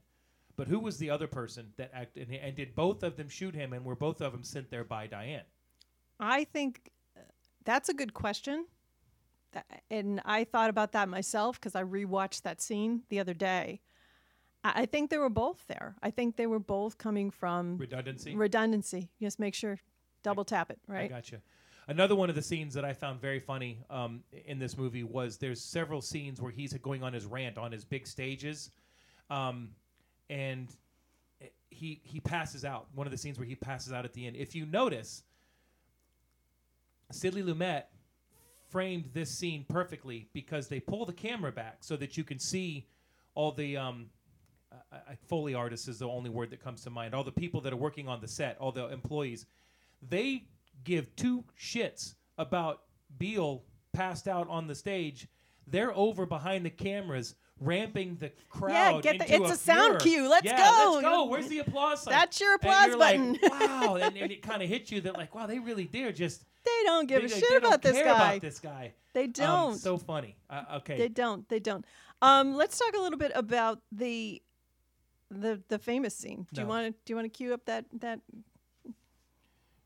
but who was the other person that acted? And, and did both of them shoot him? And were both of them sent there by Diane? I think uh, that's a good question. And I thought about that myself because I rewatched that scene the other day. I think they were both there. I think they were both coming from Redundancy. redundancy. Just make sure, double tap it, right? I right? gotcha. Another one of the scenes that I found very funny um, in this movie was there's several scenes where he's going on his rant on his big stages, um, and he he passes out. One of the scenes where he passes out at the end. If you notice, Sidney Lumet framed this scene perfectly because they pull the camera back so that you can see all the um, I, Foley artists is the only word that comes to mind. All the people that are working on the set, all the employees, they give two shits about Beal passed out on the stage. They're over behind the cameras, ramping the crowd. Yeah, get the- it's a sound furor. cue. Let's Yeah, go. Let's go. Where's the applause sign? That's your applause you're button. Like, wow, [laughs] and, and it kind of hits you that like, wow, they really did just. They don't give they, a they- shit they don't about this care guy. About this guy. They Um, don't. so funny. Uh, okay. They don't. They don't. Um, let's talk a little bit about the the the famous scene. Do you want to do you want to cue up that that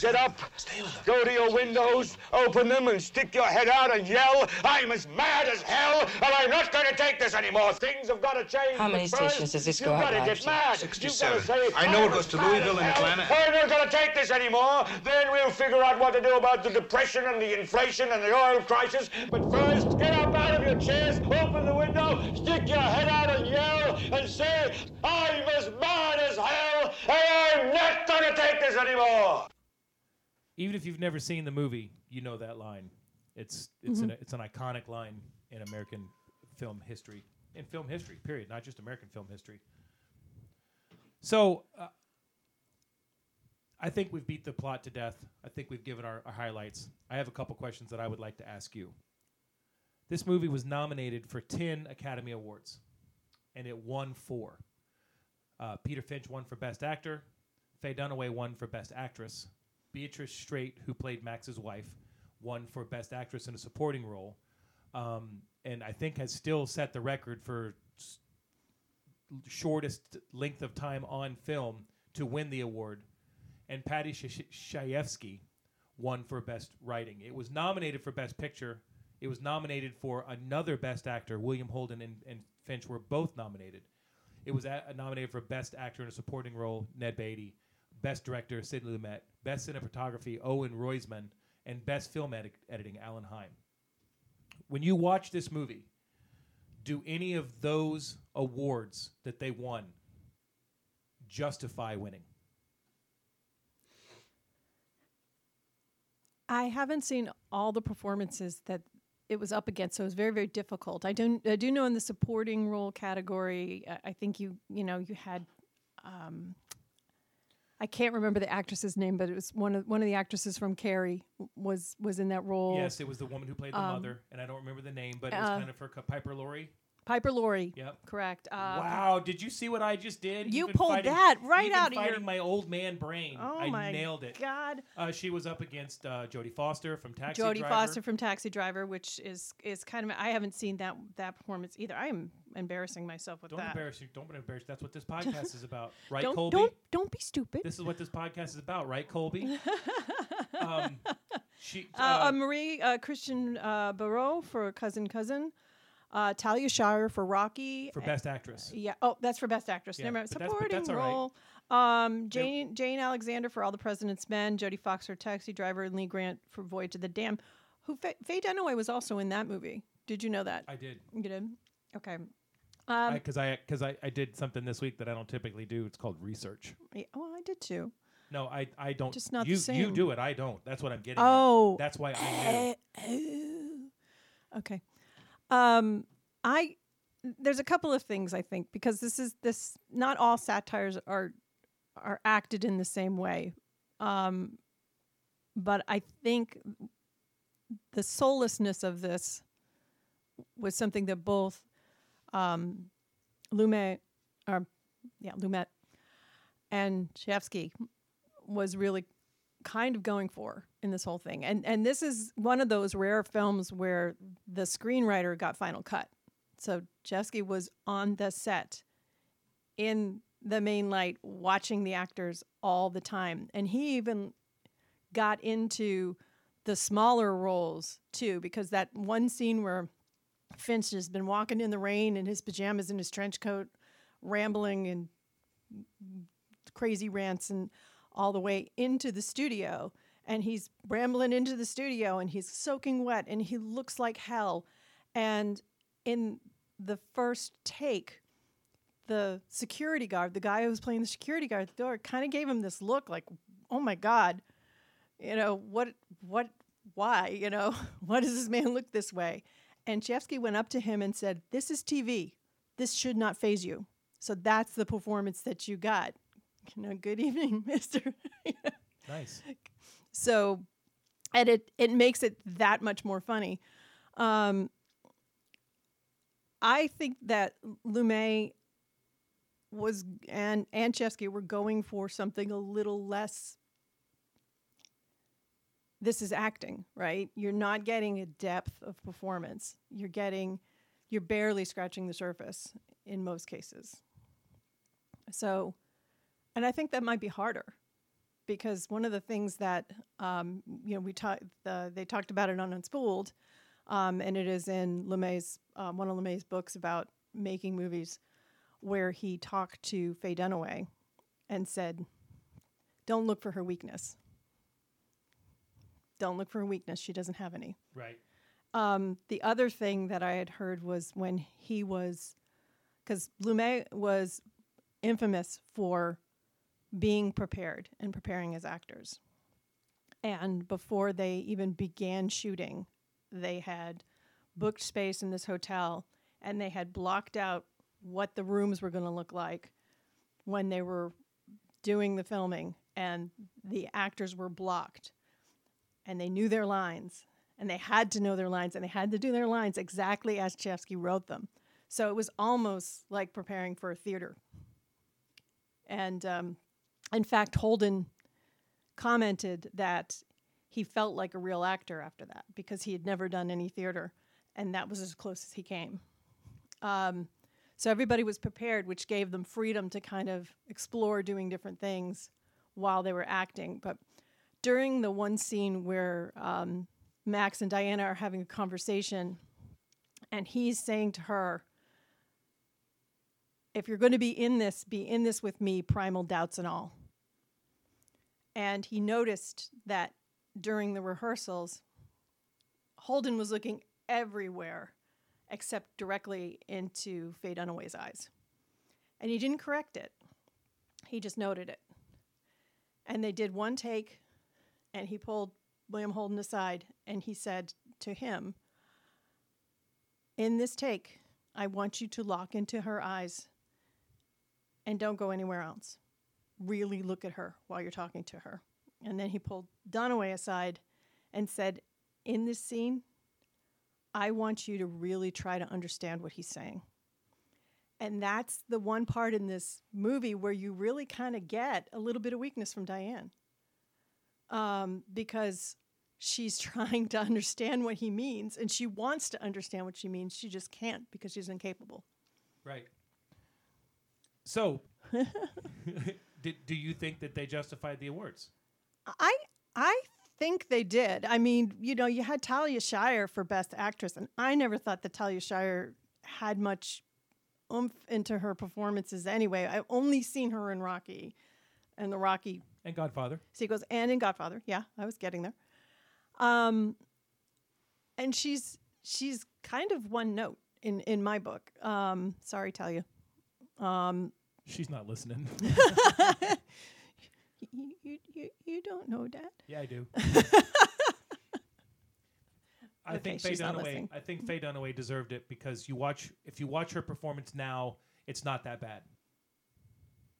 Get up, go to your windows, open them, and stick your head out and yell, I'm as mad as hell, and I'm not going to take this anymore. Things have got to change. How many first, stations does this you've go out got to live get mad. 67. You've say, I know it goes to Louisville and. Atlanta. I'm not going to take this anymore. Then we'll figure out what to do about the depression and the inflation and the oil crisis. But first, get up out of your chairs, open the window, stick your head out and yell, and say, I'm as mad as hell, and I'm not going to take this anymore. Even if you've never seen the movie, you know that line. It's it's an Mhm. it's an iconic line in American film history, in film history, period, not just American film history. So, uh, I think we've beat the plot to death. I think we've given our, our highlights. I have a couple questions that I would like to ask you. This movie was nominated for 10 Academy Awards, and it won four. Uh, Peter Finch won for Best Actor. Faye Dunaway won for Best Actress. Beatrice Straight, who played Max's wife, won for Best Actress in a Supporting Role, um, and I think has still set the record for s- shortest length of time on film to win the award. And Paddy Sh- Chayefsky won for Best Writing. It was nominated for Best Picture. It was nominated for another Best Actor. William Holden and, and Finch were both nominated. It was a- nominated for Best Actor in a Supporting Role, Ned Beatty. Best Director Sid Lumet, Best Cinematography Owen Roizman, and Best Film edit- Editing Alan Heim. When you watch this movie, do any of those awards that they won justify winning? I haven't seen all the performances that it was up against, so it was very, very difficult. I don't, I do know in the supporting role category, I think you, you know, you had, um, I can't remember the actress's name, but it was one of one of the actresses from Carrie was was in that role. Yes, it was the woman who played the Um, mother, and I don't remember the name, but it was uh, kind of her Piper Laurie. Piper Laurie. Yep. Correct. Uh, wow, did you see what I just did? You Even pulled fighting- that right out of your- my old man brain. Oh I my nailed it. God. Uh, she was up against uh, Jodie Foster from Taxi Jodie Driver. Foster from Taxi Driver, which is is kind of I haven't seen that that performance either. I am embarrassing myself with that. Don't that. embarrass you. Don't embarrass. That's what this [laughs] podcast is about, right, don't, Colby? Don't don't be stupid. This is what this podcast is about, right, Colby? [laughs] um, she, Uh, uh, Marie uh, Christine uh, Barrault for Cousin Cousine. Uh, Talia Shire for Rocky. For Best Actress. Yeah. Oh, that's for Best Actress. Yeah, Never mind. but that's- but Supporting that's all right. role. Um, Jane Jane Alexander for All the President's Men. Jodie Fox for Taxi Driver. And Lee Grant for Voyage to the Dam. Who Faye, Faye Dunaway was also in that movie. Did you know that? I did. You did. Okay. Um, Because I because I, I did something this week that I don't typically do. It's called research. yeah, well, I did too. No, I I don't. Just not the you you same. do it. I don't. That's what I'm getting. Oh. at. that's why I knew. Okay. Um, I there's a couple of things I think because this is this not all satires are are acted in the same way. Um, but I think the soullessness of this was something that both um, Lumet, or yeah, Lumet and Chayefsky was really kind of going for in this whole thing. And and this is one of those rare films where the screenwriter got final cut. So Chayefsky was on the set in the main light watching the actors all the time. And he even got into the smaller roles too, because that one scene where Finch has been walking in the rain in his pajamas and his trench coat, rambling and crazy rants and all the way into the studio. And he's rambling into the studio and he's soaking wet and he looks like hell. And in the first take, the security guard, the guy who was playing the security guard at the door, kind of gave him this look like, oh my God, you know, what, what, why, you know, [laughs] why does this man look this way? And Chayefsky went up to him and said, This is TV. This should not faze you. So that's the performance that you got. [laughs] You know, good evening, [laughs] Mister. Nice. So, and it it makes it that much more funny. Um, I think that Lumet was and and Chayefsky were going for something a little less. This is acting, right? You're not getting a depth of performance. You're getting, you're barely scratching the surface in most cases. So, and I think that might be harder because one of the things that um, you know we talked the, they talked about it on Unspooled, um, and it is in Lumet's um, one of Lumet's books about making movies, where he talked to Faye Dunaway, and said, "Don't look for her weakness. Don't look for her weakness. She doesn't have any." Right. Um, the other thing that I had heard was when he was, because Lumet was infamous for being prepared and preparing as actors. And before they even began shooting, they had booked space in this hotel and they had blocked out what the rooms were going to look like when they were doing the filming. And the actors were blocked and they knew their lines and they had to know their lines and they had to do their lines exactly as Chayefsky wrote them. So it was almost like preparing for a theater. And um, in fact, Holden commented that he felt like a real actor after that because he had never done any theater, and that was as close as he came. Um, so everybody was prepared, which gave them freedom to kind of explore doing different things while they were acting. But during the one scene where um, Max and Diana are having a conversation, and he's saying to her, if you're going to be in this, be in this with me, primal doubts and all. And he noticed that during the rehearsals, Holden was looking everywhere except directly into Faye Dunaway's eyes. And he didn't correct it, he just noted it. And they did one take, and he pulled William Holden aside and he said to him, In this take, I want you to lock into her eyes and don't go anywhere else. Really look at her while you're talking to her. And then he pulled Dunaway aside and said, In this scene, I want you to really try to understand what he's saying. And that's the one part in this movie where you really kind of get a little bit of weakness from Diane. Um, because she's [laughs] trying to understand what he means and she wants to understand what she means. She just can't because she's incapable. Right. So, [laughs] did, do you think that they justified the awards? I I think they did. I mean, you know, you had Talia Shire for Best Actress, and I never thought that Talia Shire had much oomph into her performances anyway. I've only seen her in Rocky and the Rocky And Godfather. sequels and in Godfather. Yeah, I was getting there. Um, and she's she's kind of one note in in my book. Um, sorry, Talia. Um, She's not listening. [laughs] [laughs] you, you, you, you don't know that. yeah, I do. [laughs] I Okay, think Faye she's not Dunaway. listening. I think Faye mm-hmm. Dunaway deserved it because you watch. If you watch her performance now, it's not that bad.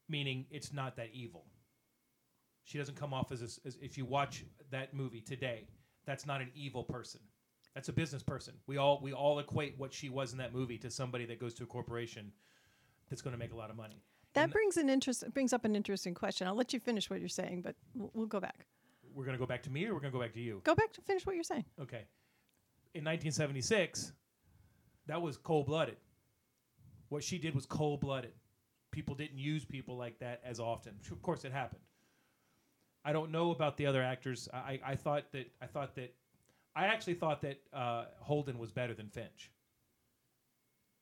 Meaning, it's not that evil. She doesn't come off as, a as if you watch that movie today. That's not an evil person. That's a business person. We all we all equate what she was in that movie to somebody that goes to a corporation that's going to make a lot of money. That brings an interest brings up an interesting question. I'll let you finish what you're saying, but we'll, we'll go back. We're going to go back to me, or we're going to go back to you. Go back to finish what you're saying. Okay. In 1976, that was cold blooded. What she did was cold blooded. People didn't use people like that as often. Of course, it happened. I don't know about the other actors. I, I thought that I thought that I actually thought that uh, Holden was better than Finch.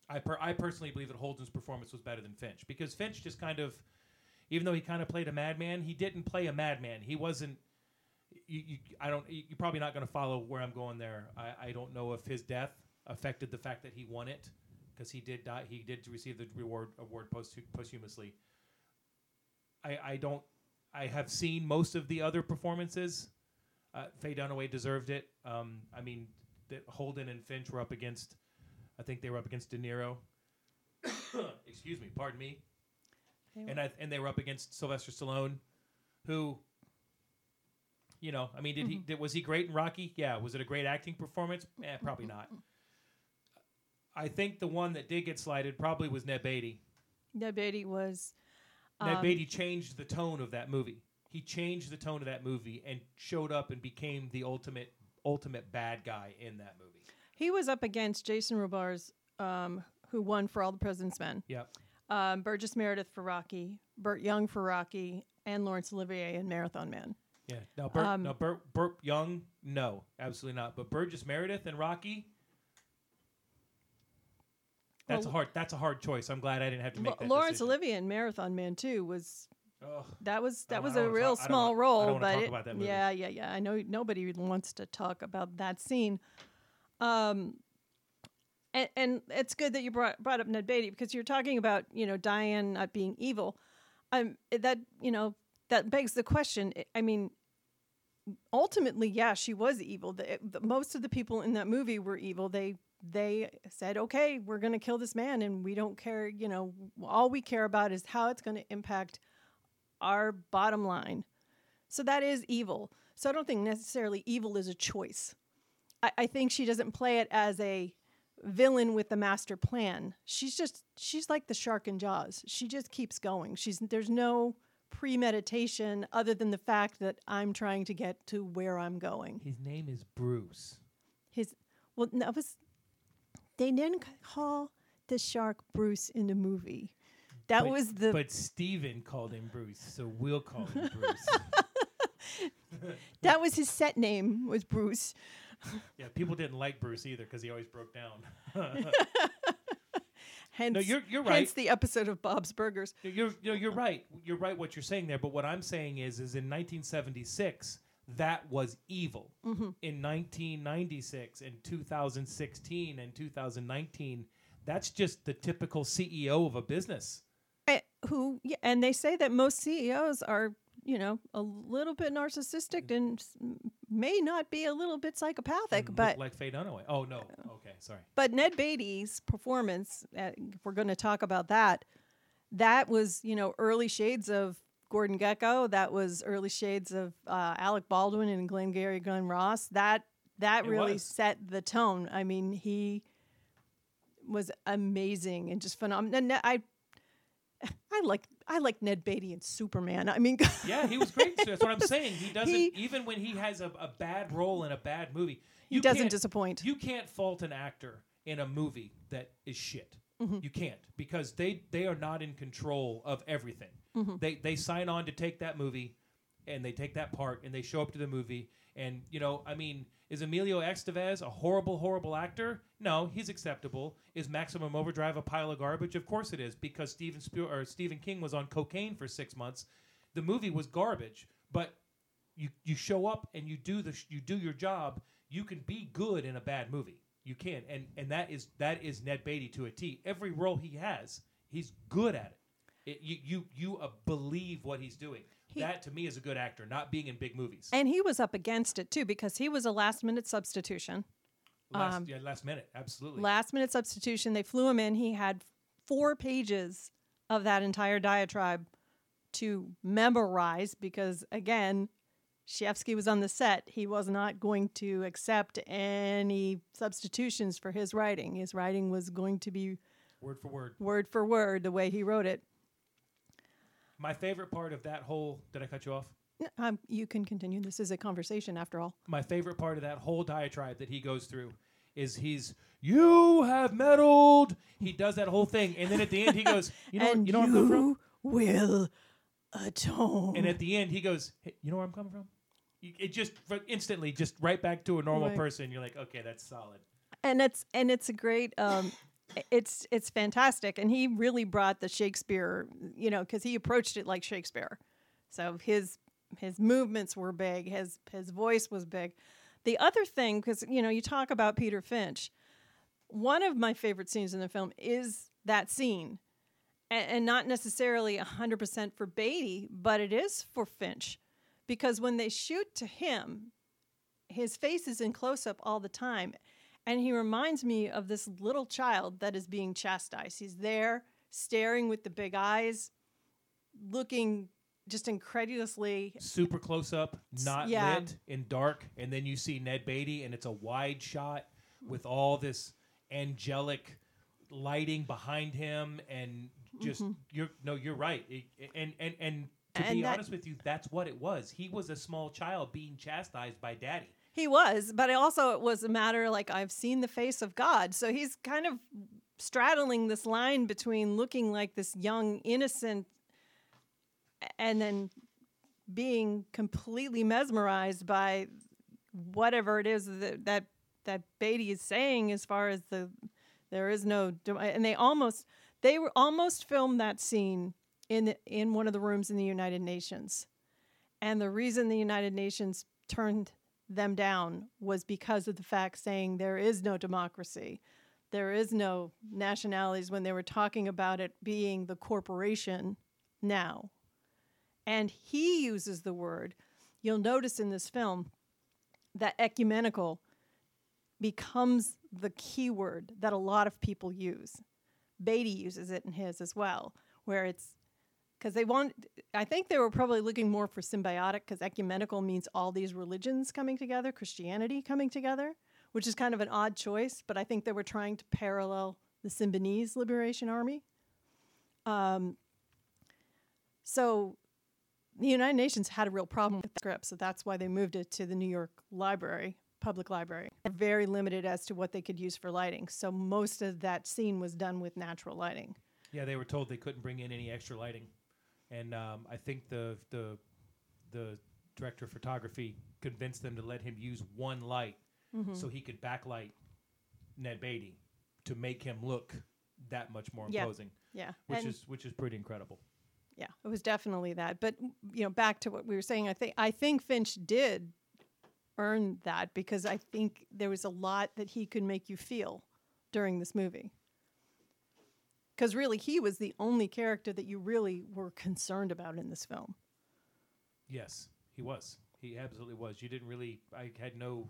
I per, I personally believe that Holden's performance was better than Finch because Finch just kind of, even though he kind of played a madman, he didn't play a madman. He wasn't you, you I don't you- you're probably not going to follow where I'm going there. I, I don't know if his death affected the fact that he won it because he did die. He did receive the reward award post posthumously. I I don't. I have seen most of the other performances. Uh, Faye Dunaway deserved it. Um, I mean, Holden and Finch were up against. I think they were up against De Niro. [coughs] Excuse me. Pardon me. And I and they were up against Sylvester Stallone, who you know, I mean, did he did, was he great in Rocky? Yeah. Was it a great acting performance? Eh, probably not. I think the one that did get slighted probably was Ned Beatty. Ned Beatty was. Ned um, Beatty changed the tone of that movie. He changed the tone of that movie and showed up and became the ultimate ultimate bad guy in that movie. He was up against Jason Robards, um, who won for All the President's Men. Yep. Um, Burgess Meredith for Rocky, Burt Young for Rocky, and Laurence Olivier in Marathon Man. Yeah. Now, Burt, Um, now Burt, Burt Young, no, absolutely not. But Burgess Meredith and Rocky. That's a hard. That's a hard choice. I'm glad I didn't have to make that Laurence decision. Olivier in Marathon Man too was Ugh. that was that was a real talk- small role, but talk it- about that movie. yeah, yeah, yeah. I know nobody wants to talk about that scene. Um, and, and it's good that you brought brought up Ned Beatty because you're talking about you know Diane not being evil. Um, that you know that begs the question. I- mean, ultimately, yeah, she was evil. The, the, most of the people in that movie were evil. They they said, okay, we're going to kill this man, and we don't care. You know, all we care about is how it's going to impact our bottom line. So that is evil. So I don't think necessarily evil is a choice. I, I think she doesn't play it as a villain with the master plan. She's just she's like the shark in Jaws. She just keeps going. She's there's no premeditation other than the fact that I'm trying to get to where I'm going. His name is Bruce. His well, that was they didn't call the shark Bruce in the movie. That But- was the But Steven called him Bruce, so we'll call him Bruce. [laughs] that was his set name was Bruce. [laughs] yeah, people didn't like Bruce either because he always broke down. [laughs] Hence, No, you're- you're Hence the episode of Bob's Burgers. You're, you're you're right. You're right. What you're saying there. But what I'm saying is, is in 1976, that was evil. Mhm. In 1996 and 2016 and 2019, that's just the typical CEO of a business. Eh, who yeah, and they say that most CEOs are you know a little bit narcissistic and may not be a little bit psychopathic, but like Faye Dunaway. Oh no. Okay, sorry. but Ned Beatty's performance, uh, if we're going to talk about that, that was you know early shades of Gordon Gekko. That was early shades of uh, Alec Baldwin and Glengarry Glen Ross. That that It really was. set the tone. I mean, he was amazing and just phenomenal. I I like I like Ned Beatty and Superman. I mean, [laughs] Yeah, he was great. That's what I'm saying. He doesn't He- even when he has a, a bad role in a bad movie. He doesn't disappoint. You can't fault an actor in a movie that is shit. Mhm. You can't because they they are not in control of everything. Mhm. They they sign on to take that movie, and they take that part, and they show up to the movie. And you know, I mean, is Emilio Estevez a horrible, horrible actor? No, he's acceptable. Is Maximum Overdrive a pile of garbage? Of course it is, because Stephen Spiel- or Stephen King was on cocaine for six months. The movie was garbage, but you you show up and you do the sh- you do your job. You can be good in a bad movie. You can, and and that is that is Ned Beatty to a T. Every role he has, he's good at it. it you you you uh, believe what he's doing. That to me is a good actor, not being in big movies. and he was up against it too because he was a last minute substitution. Last, Um, yeah, last minute, absolutely. last minute substitution. They flew him in. He had four pages of that entire diatribe to memorize because, again, Chayefsky was on the set. He was not going to accept any substitutions for his writing. His writing was going to be word for word. word for word the way he wrote it. My favorite part of that whole. Did I cut you off? Um, you can continue. This is a conversation after all. my favorite part of that whole diatribe that he goes through is he's you have meddled. He does that whole thing, and then at the end he goes, [laughs] you know, and you know where I'm coming from. will atone. And at the end he goes, hey, you know where I'm coming from. It just instantly, just right back to a normal Right. person. You're like, okay, that's solid. and it's and it's a great um it's it's fantastic. And he really brought the shakespeare you know because he approached it like shakespeare. So his his movements were big his his voice was big. The other thing because you know you talk about peter finch one of my favorite scenes in the film is that scene. And, and not necessarily 100% for beatty but it is for finch. Because when they shoot to him his face is in close up all the time. And he reminds me of this little child that is being chastised. He's there staring with the big eyes, looking just incredulously. Super close up, not yeah. lit, in dark, and then you see Ned Beatty, and it's a wide shot with all this angelic lighting behind him, and just Mhm. you're no, you're right, It- and and and to And be that- honest with you, that's what it was. He was a small child being chastised by Daddy. He was, but also it was a matter like I've seen the face of God. So he's kind of straddling this line between looking like this young innocent and then being completely mesmerized by whatever it is that that, that Beatty is saying as far as the there is no and they almost they were almost filmed that scene in in one of the rooms in the United Nations. And the reason the United Nations turned them down was because of the fact saying there is no democracy. There is no nationalities when they were talking about it being the corporation now. And he uses the word, you'll notice in this film that ecumenical becomes the key word that a lot of people use. Beatty uses it in his as well, where it's because they want i think they were probably looking more for symbiotic because ecumenical means all these religions coming together christianity coming together which is kind of an odd choice but i think they were trying to parallel the symbionese liberation army. Um, so the united nations had a real problem with the script so that's why they moved it to the new york library public library. Very limited as to what they could use for lighting so most of that scene was done with natural lighting. Yeah, they were told they couldn't bring in any extra lighting, and um, I think the the the director of photography convinced them to let him use one light Mhm. so he could backlight Ned Beatty to make him look that much more Yeah. imposing. Yeah. which And- is which is pretty incredible. Yeah, it was definitely that. But you know, back to what we were saying, I think I think Finch did earn that because I think there was a lot that he could make you feel during this movie. Because really, he was the only character that you really were concerned about in this film. Yes, he was. He absolutely was. You didn't really. I had no.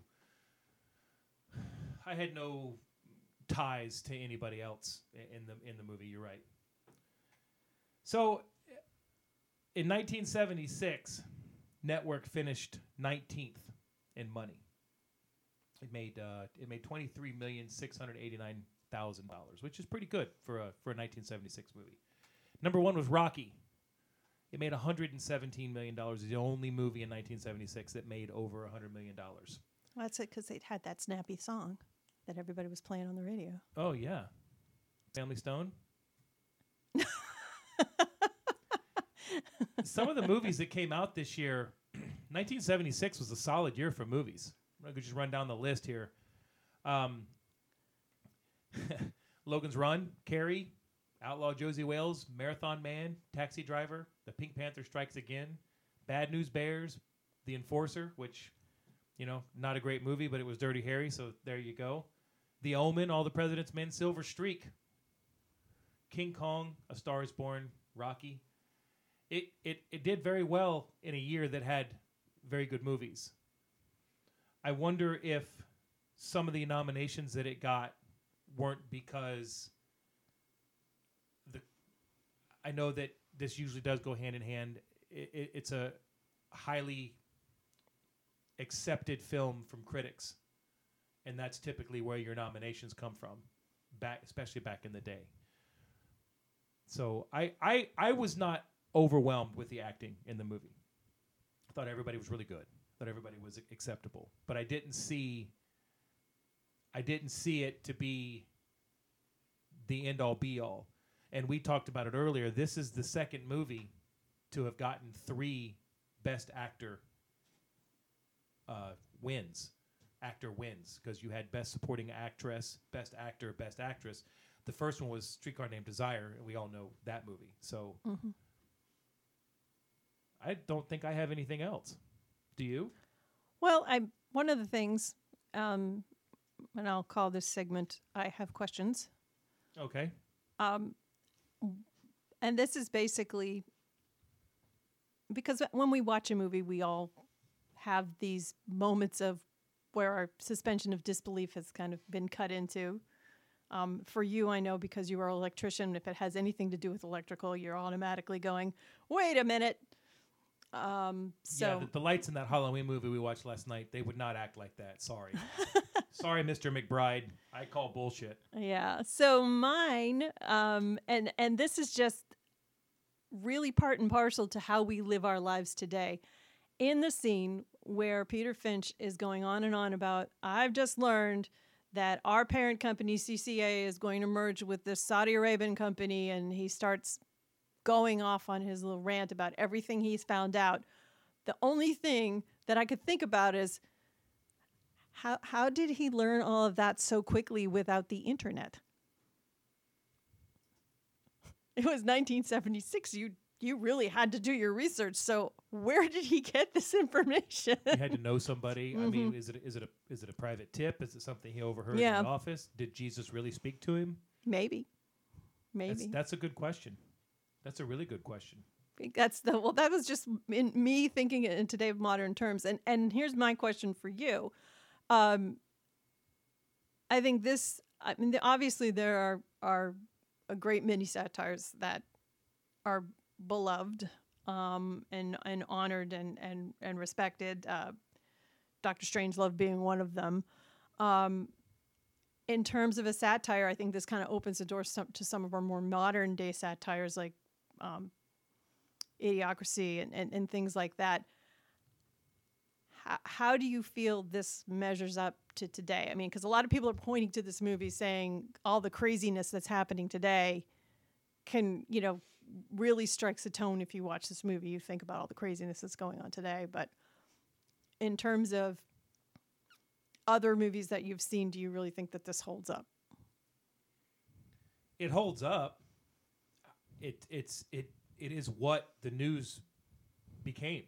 I had no ties to anybody else in the in the movie. You're right. So, in 1976, Network finished 19th in money. It made uh, it made 23 million six hundred eighty nine thousand dollars, which is pretty good for a for a 1976 movie. Number one was Rocky. It made 117 million dollars. The only movie in 1976 that made over a 100 million dollars. Well, that's it because they'd had that snappy song that everybody was playing on the radio. Oh yeah, Family Stone. [laughs] Some of the movies that came out this year, [clears throat] 1976 was a solid year for movies. I could just run down the list here. Um, [laughs] Logan's Run, Carrie, Outlaw Josey Wales, Marathon Man, Taxi Driver, The Pink Panther Strikes Again, Bad News Bears, The Enforcer, which, you know, not a great movie, but it was Dirty Harry, so there you go. The Omen, All the President's Men, Silver Streak, King Kong, A Star Is Born, Rocky. It it it did very well in a year that had very good movies. I wonder if some of the nominations that it got weren't because the I know that this usually does go hand in hand. It, it, it's a highly accepted film from critics, and that's typically where your nominations come from, back especially back in the day. So I I I was not overwhelmed with the acting in the movie. I thought everybody was really good. Thought everybody was acceptable, but I didn't see. I didn't see it to be the end all be all. And we talked about it earlier. This is the second movie to have gotten three Best Actor uh, wins, actor wins, because you had Best Supporting Actress, Best Actor, Best Actress. The first one was Streetcar Named Desire, and we all know that movie. So Mhm. I don't think I have anything else. Do you? Well, I one of the things, um, and I'll call this segment "I have questions." Okay. Um, and this is basically because when we watch a movie, we all have these moments of where our suspension of disbelief has kind of been cut into. Um, for you, I know because you are an electrician, if it has anything to do with electrical, you're automatically going, wait a minute. Um, so yeah, the, the lights in that Halloween movie we watched last night, they would not act like that. Sorry. [laughs] Sorry, Mr. McBride. I call bullshit. Yeah. So mine, um, and and this is just really part and parcel to how we live our lives today. In the scene where Peter Finch is going on and on about, I've just learned that our parent company CCA is going to merge with this Saudi Arabian company, and he starts going off on his little rant about everything he's found out. The only thing that I could think about is how how did he learn all of that so quickly without the internet? It was 1976. You you really had to do your research. So where did he get this information? You had to know somebody. I mean, Mhm. is it is it a is it a private tip? Is it something he overheard Yeah. in the office? Did Jesus really speak to him? Maybe. Maybe. That's, that's a good question. That's a really good question. That's the well. That was just in me thinking it in today of modern terms. And and here's my question for you. Um, I think this. I mean, obviously there are are a great many satires that are beloved um, and and honored and and and respected. Uh, Doctor Strangelove being one of them. Um, in terms of a satire, I think this kind of opens the door some, to some of our more modern day satires like um, idiocracy and, and, and things like that. How, how do you feel this measures up to today? I mean, because a lot of people are pointing to this movie saying all the craziness that's happening today can, you know, really strikes a tone if you watch this movie. You think about all the craziness that's going on today. But in terms of other movies that you've seen, do you really think that this holds up? it holds up. It it's it it is what the news became.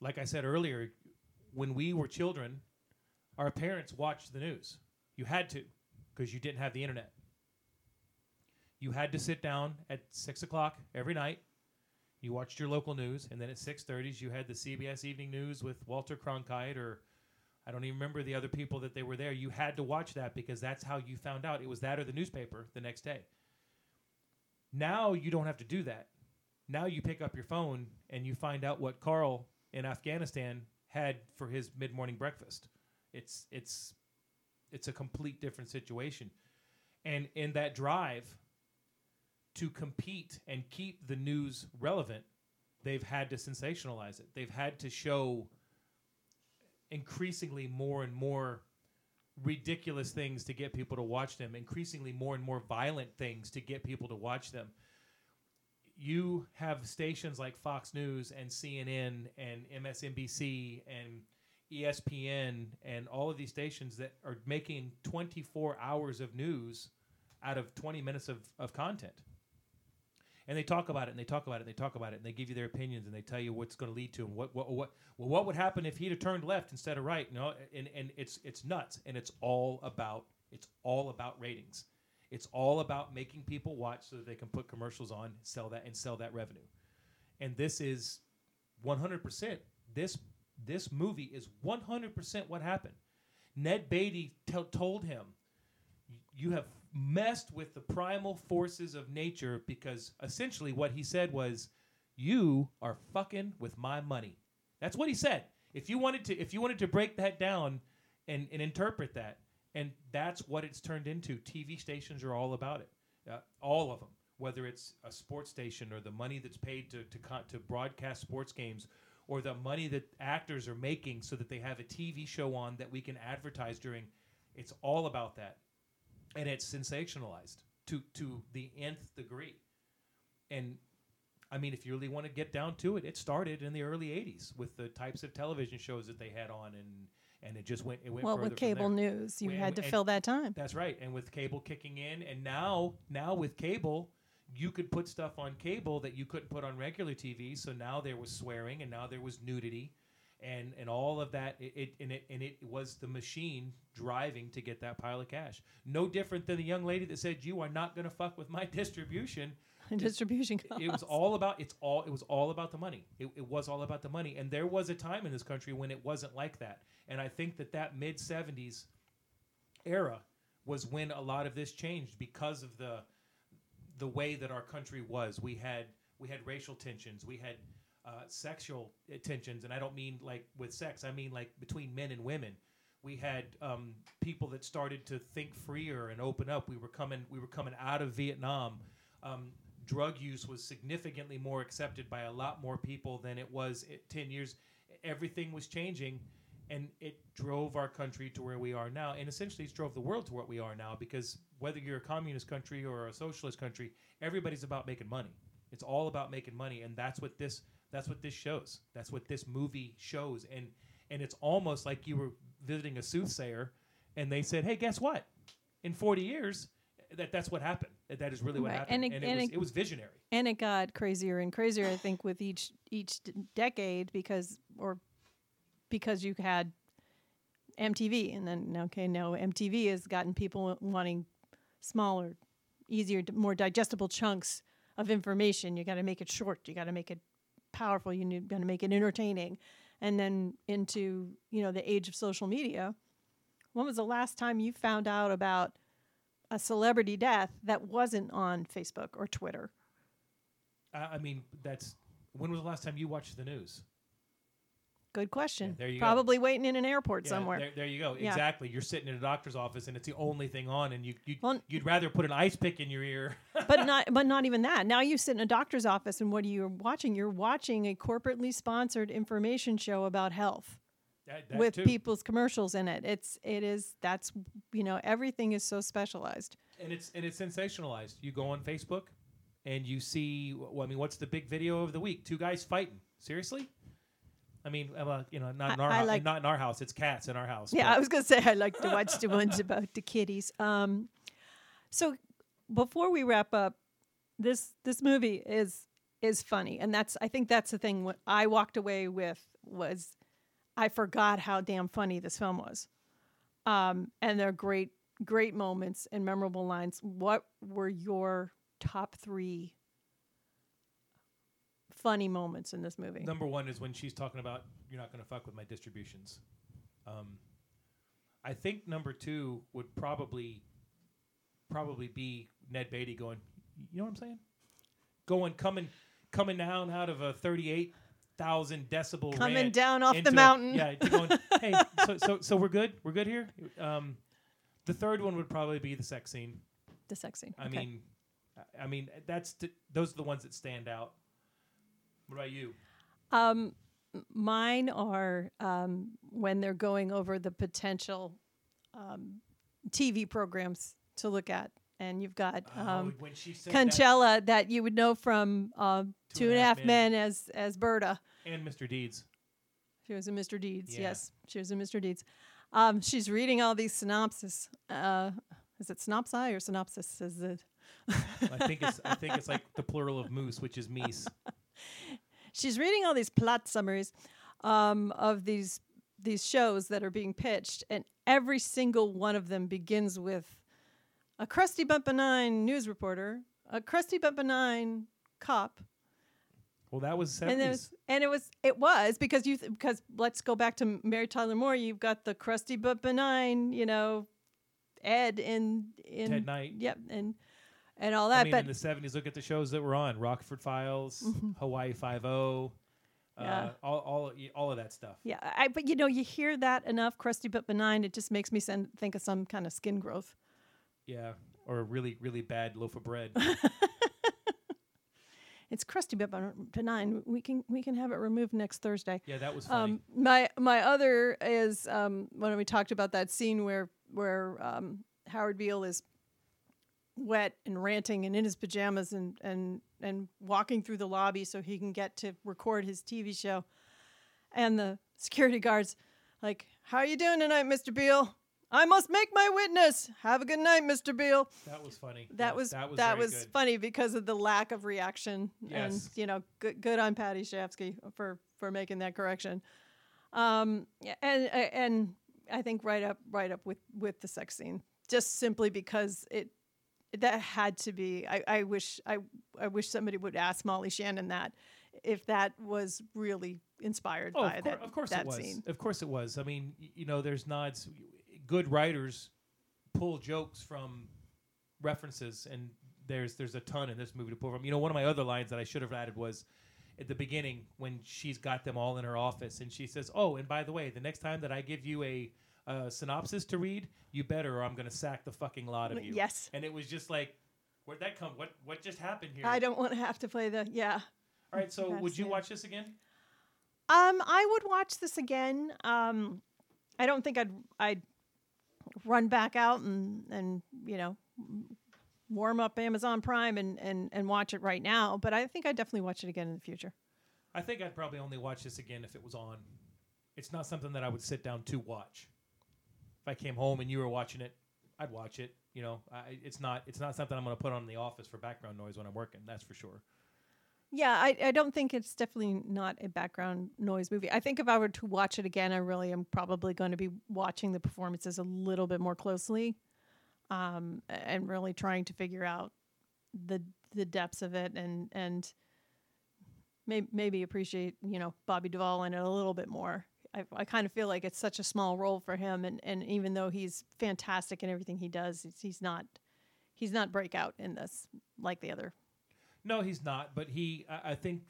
Like I said earlier, when we were children, our parents watched the news. You had to, because you didn't have the internet. You had to sit down at six o'clock every night. You watched your local news, and then at six thirties, you had the CBS Evening News with Walter Cronkite, or I don't even remember the other people that they were there. You had to watch that because that's how you found out. It was that or the newspaper the next day. Now you don't have to do that. Now you pick up your phone and you find out what Carl in Afghanistan had for his mid-morning breakfast. It's it's it's a complete different situation. And in that drive to compete and keep the news relevant, they've had to sensationalize it. They've had to show increasingly more and more ridiculous things to get people to watch them, increasingly more and more violent things to get people to watch them. You have stations like Fox News and CNN and MSNBC and ESPN and all of these stations that are making 24 hours of news out of 20 minutes of, of content. And they talk about it and they talk about it and they talk about it and they give you their opinions and they tell you what's going to lead to and what, what, what, well, what would happen if he'd have turned left instead of right? You know, and, and it's, it's nuts and it's all about, it's all about ratings. It's all about making people watch so that they can put commercials on, sell that and sell that revenue. And this is 100%. This this movie is 100% what happened. Ned Beatty t- told him, You have messed with the primal forces of nature because essentially what he said was, You are fucking with my money. That's what he said. If you wanted to, if you wanted to break that down and, and interpret that, and that's what it's turned into. TV stations are all about it, uh, all of them. Whether it's a sports station or the money that's paid to to, to broadcast sports games, or the money that actors are making so that they have a TV show on that we can advertise during. It's all about that, and it's sensationalized to to the nth degree. And I mean, if you really want to get down to it, it started in the early '80s with the types of television shows that they had on, and and it just went. It went Well, with cable news, you And- had to and- fill that time. That's right, and with cable kicking in, and now now with cable, you could put stuff on cable that you couldn't put on regular TV. So now there was swearing, and now there was nudity, and and all of that. It, it and it and it was the machine driving to get that pile of cash. No different than the young lady that said, "You are not going to fuck with my [laughs] distribution." [laughs] Distribution It was all about it's all it was all about the money. It, it was all about the money, and there was a time in this country when it wasn't like that. And I think that that mid '70s era was when a lot of this changed because of the the way that our country was. We had we had racial tensions. We had uh, sexual uh, tensions, and I don't mean like with sex. I mean like between men and women. We had um, people that started to think freer and open up. We were coming we were coming out of Vietnam. Um, drug use was significantly more accepted by a lot more people than it was at 10 years. Everything was changing, and it drove our country to where we are now. And essentially, it's drove the world to what we are now because whether you're a communist country or a socialist country, everybody's about making money. It's all about making money, and that's what this that's what this shows. That's what this movie shows. And and it's almost like you were visiting a soothsayer, and they said, "Hey, guess what? In 40 years, that that's what happened. That, is really what Right. happened." And And, it- it, and was it- it was visionary. and it got crazier and crazier i think with each each decade because or because you had mtv and then okay now mtv has gotten people wanting smaller easier more digestible chunks of information you got to make it short you got to make it powerful you need got to make it entertaining and then into you know the age of social media when was the last time you found out about a celebrity death that wasn't on facebook or twitter I, I mean, that's when was the last time you watched the news? Good question. there you go. Probably waiting in an airport Yeah, somewhere. There, there you go. Yeah. Exactly. You're sitting in a doctor's office and it's the only thing on, and you, you you'd rather put an ice pick in your ear. [laughs] but not but not even that. Now you sit in a doctor's office and what are you watching? You're watching a corporately sponsored information show about health. That- that with too. people's commercials in it. It's it is that's you know, everything is so specialized. and it's and it's sensationalized. You go on Facebook, and you see. Well, I mean, what's the big video of the week? Two guys fighting. Seriously. I mean, well, you know, not in our I hou- like- not in our house. It's cats in our house. Yeah, but- I was gonna [laughs] say I like to watch the ones about the kitties. Um, so before we wrap up, this this movie is is funny, and that's I think that's the thing. What I walked away with was I forgot how damn funny this film was, um, and there are great great moments and memorable lines. What were your top three funny moments in this movie? Number one is when she's talking about you're not going to fuck with my distributions. Um, I think number two would probably probably be Ned Beatty going. You know what I'm saying? Going coming coming down out of a 38,000 decibel Coming down off the into a- mountain. yeah, going, hey, [laughs] so, so so we're good. We're good here. Um, the third one would probably be the sex scene. The sex scene. I okay. mean, I- I mean that's t- those are the ones that stand out. What about you? Um, mine are um, when they're going over the potential um, TV programs to look at, and you've got Oh, um, when she said that- Conchata that, you would know from uh, Two and a Half Men as as Berta. and Mr. Deeds. She was in Mr. Deeds. Yeah. Yes, she was in Mr. Deeds. Um, she's reading all these synopses. Uh, is it synopsi or synopsis? Is it? I think it's I think it's like the plural of moose, which is meese. [laughs] she's reading all these plot summaries um, of these these shows that are being pitched, and every single one of them begins with a crusty but benign news reporter, a crusty but benign cop, Well, that was and seventies. was and it was it was because you th- because let's go back to Mary Tyler Moore. You've got the crusty but benign, you know, Ed in in Ted Knight. Yep, and and all that. I mean, but in the seventies, look at the shows that were on: Rockford Files, Mhm. Hawaii Five O, uh, Yeah. all all all of that stuff. Yeah, I but you know you hear that enough, crusty but benign. It just makes me send, think of some kind of skin growth. Yeah, or a really really bad loaf of bread. [laughs] It's crusty but benign. We can we can have it removed next Thursday. Yeah, that was funny. Um, my my other is um, when we talked about that scene where where um, Howard Beale is wet and ranting and in his pajamas and and and walking through the lobby so he can get to record his TV show, and the security guards like, "How are you doing tonight, Mr. Beale?" I must make my witness. Have a good night, Mr. Beale. that was funny. That Yeah, was that was that was funny because of the lack of reaction, Yes. and you know, good good on Paddy Chayefsky for for making that correction. Um, and and I think right up right up with with the sex scene, just simply because it that had to be. I, I wish I I wish somebody would ask Molly Shannon that if that was really inspired Oh, by of, that of course that it was. scene. Of course it was. I mean, you know, there's nods. Good writers pull jokes from references, and there's there's a ton in this movie to pull from. You know, one of my other lines that I should have added was at the beginning when she's got them all in her office, and she says, "Oh, and by the way, the next time that I give you a uh, synopsis to read, you better, or I'm going to sack the fucking lot of you." Yes. And it was just like, where'd that come? What what just happened here? I don't want to have to play the yeah. All right, so That's would you it. watch this again? Um, I would watch this again. Um, I don't think I'd I'd run back out and and you know warm up Amazon Prime and and and watch it right now. But I think I'd definitely watch it again in the future. I think I'd probably only watch this again if it was on. It's not something that I would sit down to watch. If I came home and you were watching it, I'd watch it. You know, I, it's not it's not something I'm going to put on in the office for background noise when I'm working. That's for sure. Yeah, I, I don't think it's definitely not a background noise movie. I think if I were to watch it again, I really am probably going to be watching the performances a little bit more closely, um, and really trying to figure out the the depths of it and and maybe maybe appreciate you know Bobby Duvall in it a little bit more. I, I kind of feel like it's such a small role for him, and, and even though he's fantastic in everything he does, he's, he's not he's not breakout in this like the other No, he's not. But he, I, I think,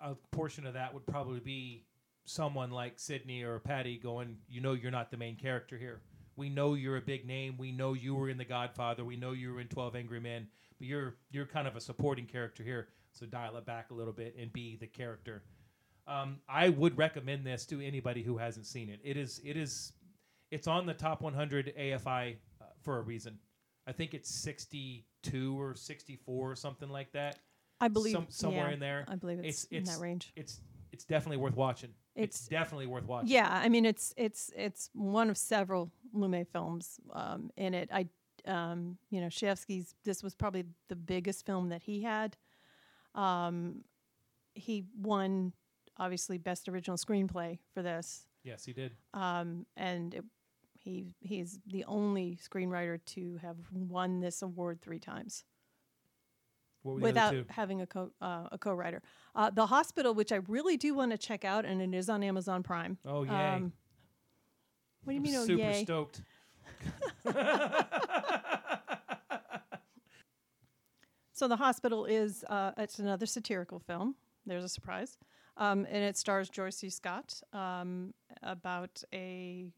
a portion of that would probably be someone like Sidney or Paddy going. You know, you're not the main character here. We know you're a big name. We know you were in The Godfather. We know you were in Twelve Angry Men. But you're you're kind of a supporting character here. So dial it back a little bit and be the character. Um, I would recommend this to anybody who hasn't seen it. It is it is it's on the top 100 AFI uh, for a reason. I think it's 62 or 64 or something like that. I believe- Some, somewhere yeah, in there. I believe it's in that range. It's it's definitely worth watching. It's, It's- definitely worth watching. Yeah, I mean it's it's it's one of several Lumet films um, in it. I Um, you know, Chayefsky's. This was probably the biggest film that he had. Um, he won obviously best original screenplay for this. Yes, he did. Um, and it, he he's the only screenwriter to have won this award three times What were the without having a co uh, a co-writer. Uh, the Hospital, which I really do want to check out, and it is on Amazon Prime. Oh, yay. Um, what do you I'm mean? Oh, super yay! stoked. [laughs] So the hospital is uh, it's another satirical film. There's a surprise, um, and it stars George C. Scott um, about a,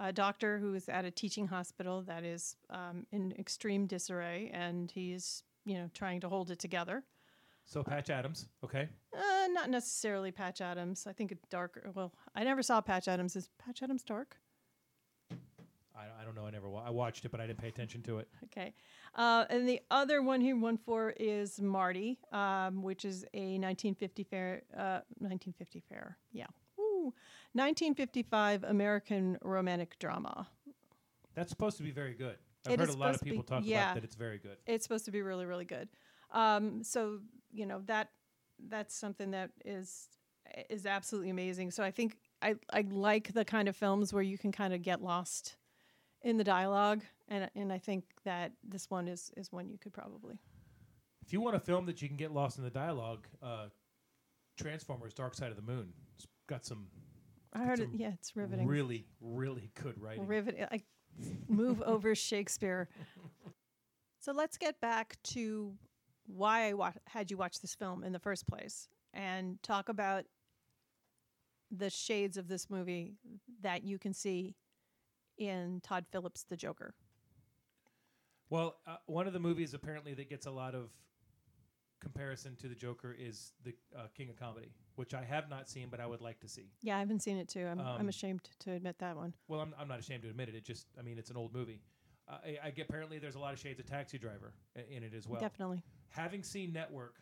a doctor who is at a teaching hospital that is um, in extreme disarray, and he's you know trying to hold it together. So Patch Adams, okay. Uh, not necessarily Patch Adams. I think a darker. Well, I never saw Patch Adams. Is Patch Adams dark? I, I don't know. I never. Wa- I watched it, but I didn't pay attention to it. Okay. Uh, and the other one he won for is Marty, um, which is a 1950 fair, uh, 1950 fair, yeah, Ooh. 1955 American romantic drama. That's supposed to be very good. I've It heard a lot of to be- people talk yeah. about that it's very good. It's supposed to be really, really good. Um, so you know that that's something that is is absolutely amazing. So I think I I like the kind of films where you can kind of get lost in the dialogue, and and I think that this one is is one you could probably. If you want a film that you can get lost in the dialogue, uh, Transformers: Dark Side of the Moon. It's got some. I got heard it. Yeah, it's riveting. Really, really good writing. Riveting. I move over Shakespeare. So let's get back to why I wa- had you watch this film in the first place, and talk about the shades of this movie that you can see in Todd Phillips' The Joker. Well, uh, one of the movies apparently that gets a lot of comparison to the Joker is the uh, King of Comedy, which I have not seen, but I would like to see. Yeah, I haven't seen it too. I'm, I'm Um, ashamed to admit that one. Well, I'm, I'm not ashamed to admit it. It just, I mean, it's an old movie. Uh, I, I get apparently there's a lot of shades of Taxi Driver i- in it as well. Definitely. Having seen Network,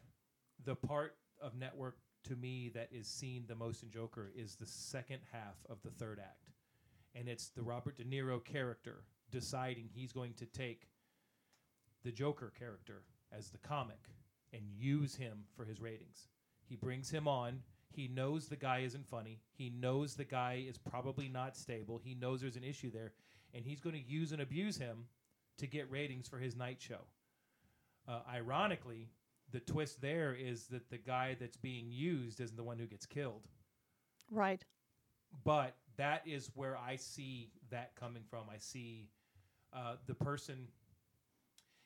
the part of Network to me that is seen the most in Joker is the second half of the third act, and it's the Robert De Niro character deciding he's going to take the Joker character as the comic and use him for his ratings. He brings him on. He knows the guy isn't funny. He knows the guy is probably not stable. He knows there's an issue there, and he's going to use and abuse him to get ratings for his night show. Uh, ironically, the twist there is that the guy that's being used isn't the one who gets killed. Right. But that is where I see that coming from. I see uh, the person.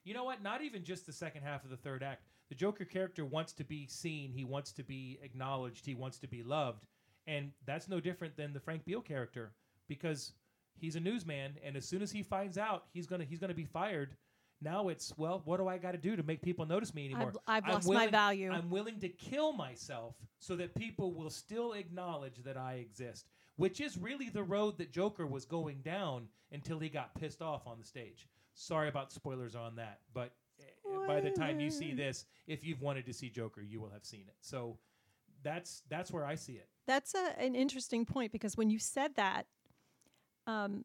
You know what? Not even just the second half of the third act. The Joker character wants to be seen. He wants to be acknowledged. He wants to be loved, and that's no different than the Frank Beale character because he's a newsman, and as soon as he finds out he's gonna he's gonna be fired. Now it's well, what do I got to do to make people notice me anymore? I've I'm lost my willing- value. I'm willing to kill myself so that people will still acknowledge that I exist, which is really the road that Joker was going down until he got pissed off on the stage. Sorry about spoilers on that, but by the time you see this, if you've wanted to see Joker, you will have seen it. So that's that's where I see it. That's a, an interesting point because when you said that, um,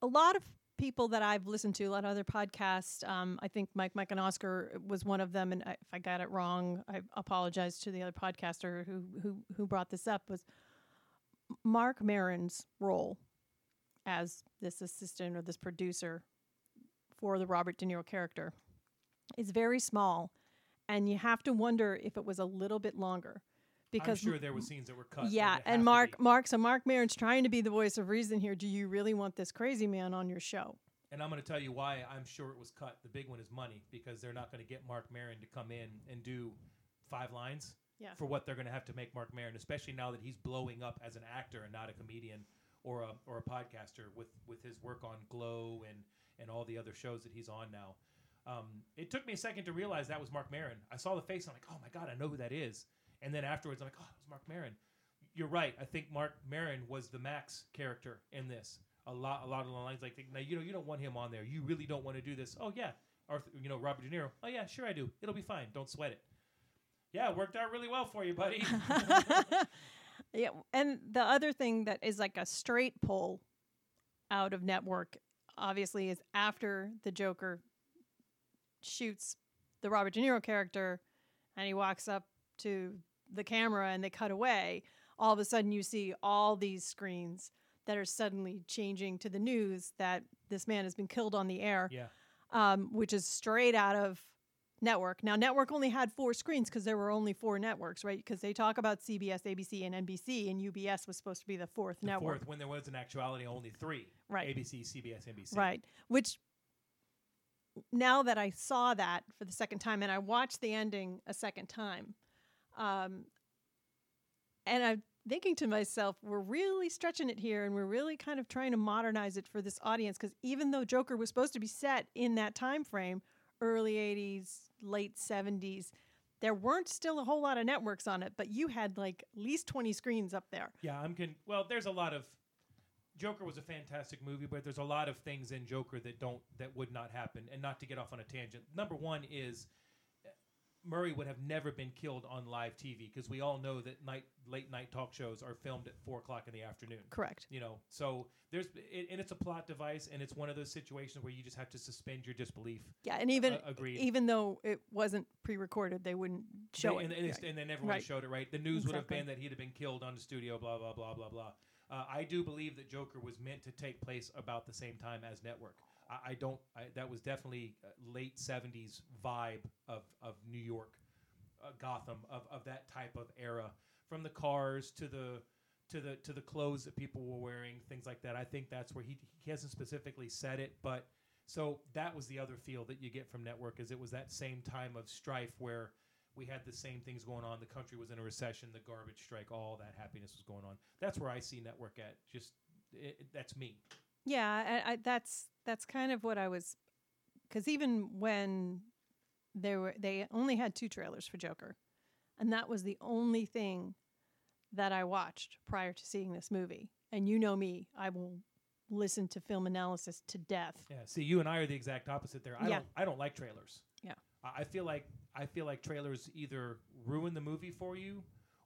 a lot of people that I've listened to, a lot of other podcasts, um, I think Mike, Mike, and Oscar was one of them. And I, if I got it wrong, I apologize to the other podcaster who who who brought this up. Was Marc Maron's role as this assistant or this producer for the Robert De Niro character is very small, and you have to wonder if it was a little bit longer. Because I'm sure there were scenes that were cut. yeah, and Mark. Mark, so Marc Maron's trying to be the voice of reason here. Do you really want this crazy man on your show? And I'm going to tell you why I'm sure it was cut. The big one is money because they're not going to get Marc Maron to come in and do five lines Yeah. for what they're going to have to make Marc Maron, especially now that he's blowing up as an actor and not a comedian or a or a podcaster with with his work on Glow and and all the other shows that he's on now. Um, it took me a second to realize that was Marc Maron. I saw the face. And I'm like, oh my god, I know who that is. And then afterwards, I'm like, oh, it was Marc Maron. You're right. I think Marc Maron was the Max character in this. A lot, a lot of the lines like, now you know, you don't want him on there. You really don't want to do this. Oh yeah, Arthur, you know, Robert De Niro. Oh yeah, sure I do. It'll be fine. Don't sweat it. Yeah, it worked out really well for you, buddy. [laughs] Yeah, and the other thing that is like a straight pull out of network obviously is after the Joker shoots the Robert De Niro character and he walks up to the camera and they cut away. All of a sudden, you see all these screens that are suddenly changing to the news that this man has been killed on the air, Yeah. um, which is straight out of network. Now, network only had four screens because there were only four networks, right? Because they talk about CBS, ABC, and NBC, and UBS was supposed to be the fourth The network. fourth, when there was in actuality only three. Right. ABC, CBS, NBC. Right. Which now that I saw that for the second time and I watched the ending a second time, um, and I'm thinking to myself, we're really stretching it here and we're really kind of trying to modernize it for this audience because even though Joker was supposed to be set in that time frame, early 80s, late 70s, there weren't still a whole lot of networks on it, but you had like at least 20 screens up there. Yeah, I'm con- well. There's a lot of Joker was a fantastic movie, but there's a lot of things in Joker that don't that would not happen. And not to get off on a tangent, number one is uh, Murray would have never been killed on live TV because we all know that night late night talk shows are filmed at four o'clock in the afternoon. Correct. You know, so there's it, and it's a plot device, and it's one of those situations where you just have to suspend your disbelief. Yeah, and even Uh, agreed. even though it wasn't pre-recorded, they wouldn't show They- it. and, and, Right. and they never would have Right. showed it right. The news would have been that he'd have been killed on the studio. Blah blah blah blah blah. Uh, I do believe that Joker was meant to take place about the same time as Network. I, I don't. I, that was definitely late '70s vibe of of New York, uh, Gotham, of, of that type of era, from the cars to the to the to the clothes that people were wearing, things like that. I think that's where he he hasn't specifically said it, but so that was the other feel that you get from Network is it was that same time of strife where we had the same things going on. The country was in a recession, the garbage strike, all that happiness was going on. That's where I see Network at. Just it, it- that's me. Yeah, I, I, that's that's kind of what I was, because even when there were they only had two trailers for Joker, and that was the only thing that I watched prior to seeing this movie. And you know me, I will listen to film analysis to death. Yeah. See, you and I are the exact opposite there. I Yeah. don't I don't like trailers. Yeah. I I feel like I feel like trailers either ruin the movie for you,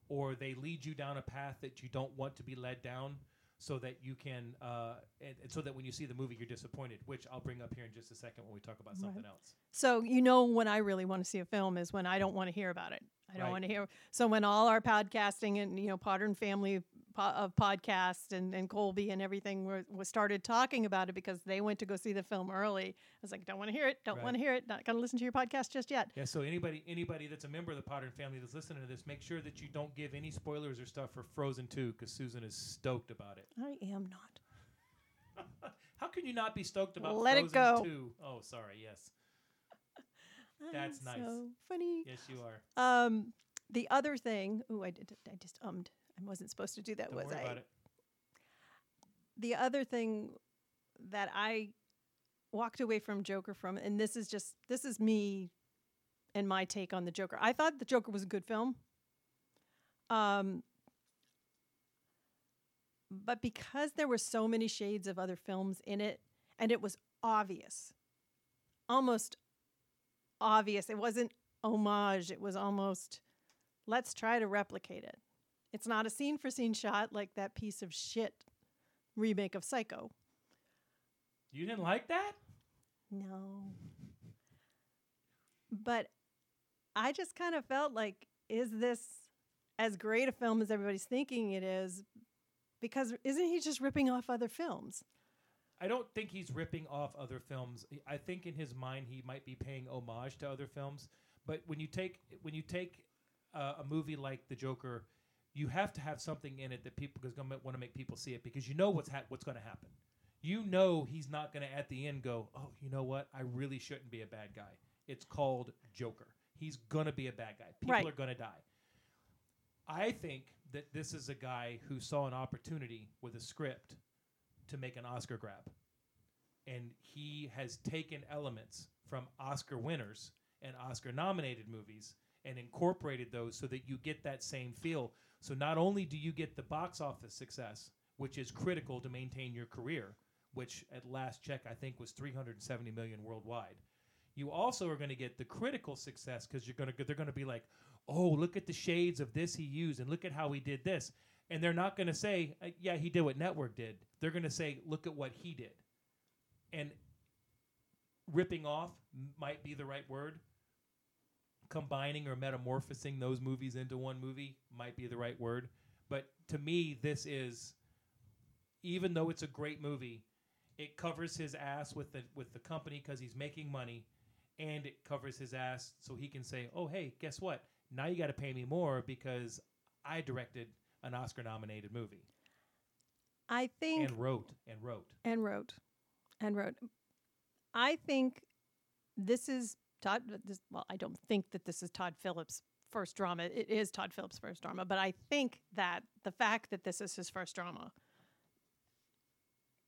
or they lead you down a path that you don't want to be led down, so that you can, uh, and, and so that when you see the movie, you're disappointed. Which I'll bring up here in just a second when we talk about something Right. else. So you know when I really want to see a film is when I don't want to hear about it. I don't Right. want to hear. So when all our podcasting and you know Potter and Family of podcasts and, and Colby and everything were, was started talking about it because they went to go see the film early. I was like, don't want to hear it. Don't Right. want to hear it. Not gonna listen to your podcast just yet. Yeah, so anybody anybody that's a member of the Potter family that's listening to this, make sure that you don't give any spoilers or stuff for Frozen 2 because Susan is stoked about it. I am not. [laughs] How can you not be stoked about Let it go. 2? Oh, sorry, yes. [laughs] That's nice. So funny. Yes, you are. Um, the other thing. Oh, I did. I just ummed. I wasn't supposed to do that. Don't was I? the other thing that I walked away from Joker from, and this is just this is me and my take on the Joker. I thought the Joker was a good film. Um, but because there were so many shades of other films in it, and it was obvious, almost obvious. It wasn't homage. It was almost let's try to replicate it. It's not a scene for scene shot like that piece of shit remake of Psycho. You didn't like that? No. But I just kind of felt like, is this as great a film as everybody's thinking it is? Because isn't he just ripping off other films? I don't think he's ripping off other films. I think in his mind he might be paying homage to other films. But when you take when you take uh, a movie like The Joker, you have to have something in it that people is going to want to make people see it because you know what's ha- what's going to happen. You know he's not going to at the end go, "Oh, you know what? I really shouldn't be a bad guy." It's called Joker. He's going to be a bad guy. People Right. are going to die. I think that this is a guy who saw an opportunity with a script to make an Oscar grab. And he has taken elements from Oscar winners and Oscar nominated movies and incorporated those so that you get that same feel. So not only do you get the box office success, which is critical to maintain your career, which at last check I think was 370 million worldwide. You also are going to get the critical success because you're going to they're going to be like, "Oh, look at the shades of this he used and look at how he did this." And they're not going to say, uh, "Yeah, he did what network did." They're going to say, "Look at what he did." and ripping off might be the right word. Combining or metamorphosing those movies into one movie might be the right word. But to me, this is, even though it's a great movie, it covers his ass with the with the company because he's making money, and it covers his ass so he can say, "Oh, hey, guess what? Now you got to pay me more because I directed an Oscar-nominated movie I think and wrote and wrote." and wrote and wrote. I think this is Todd. This, well, I don't think that this is Todd Phillips' first drama. It is Todd Phillips' first drama, but I think that the fact that this is his first drama,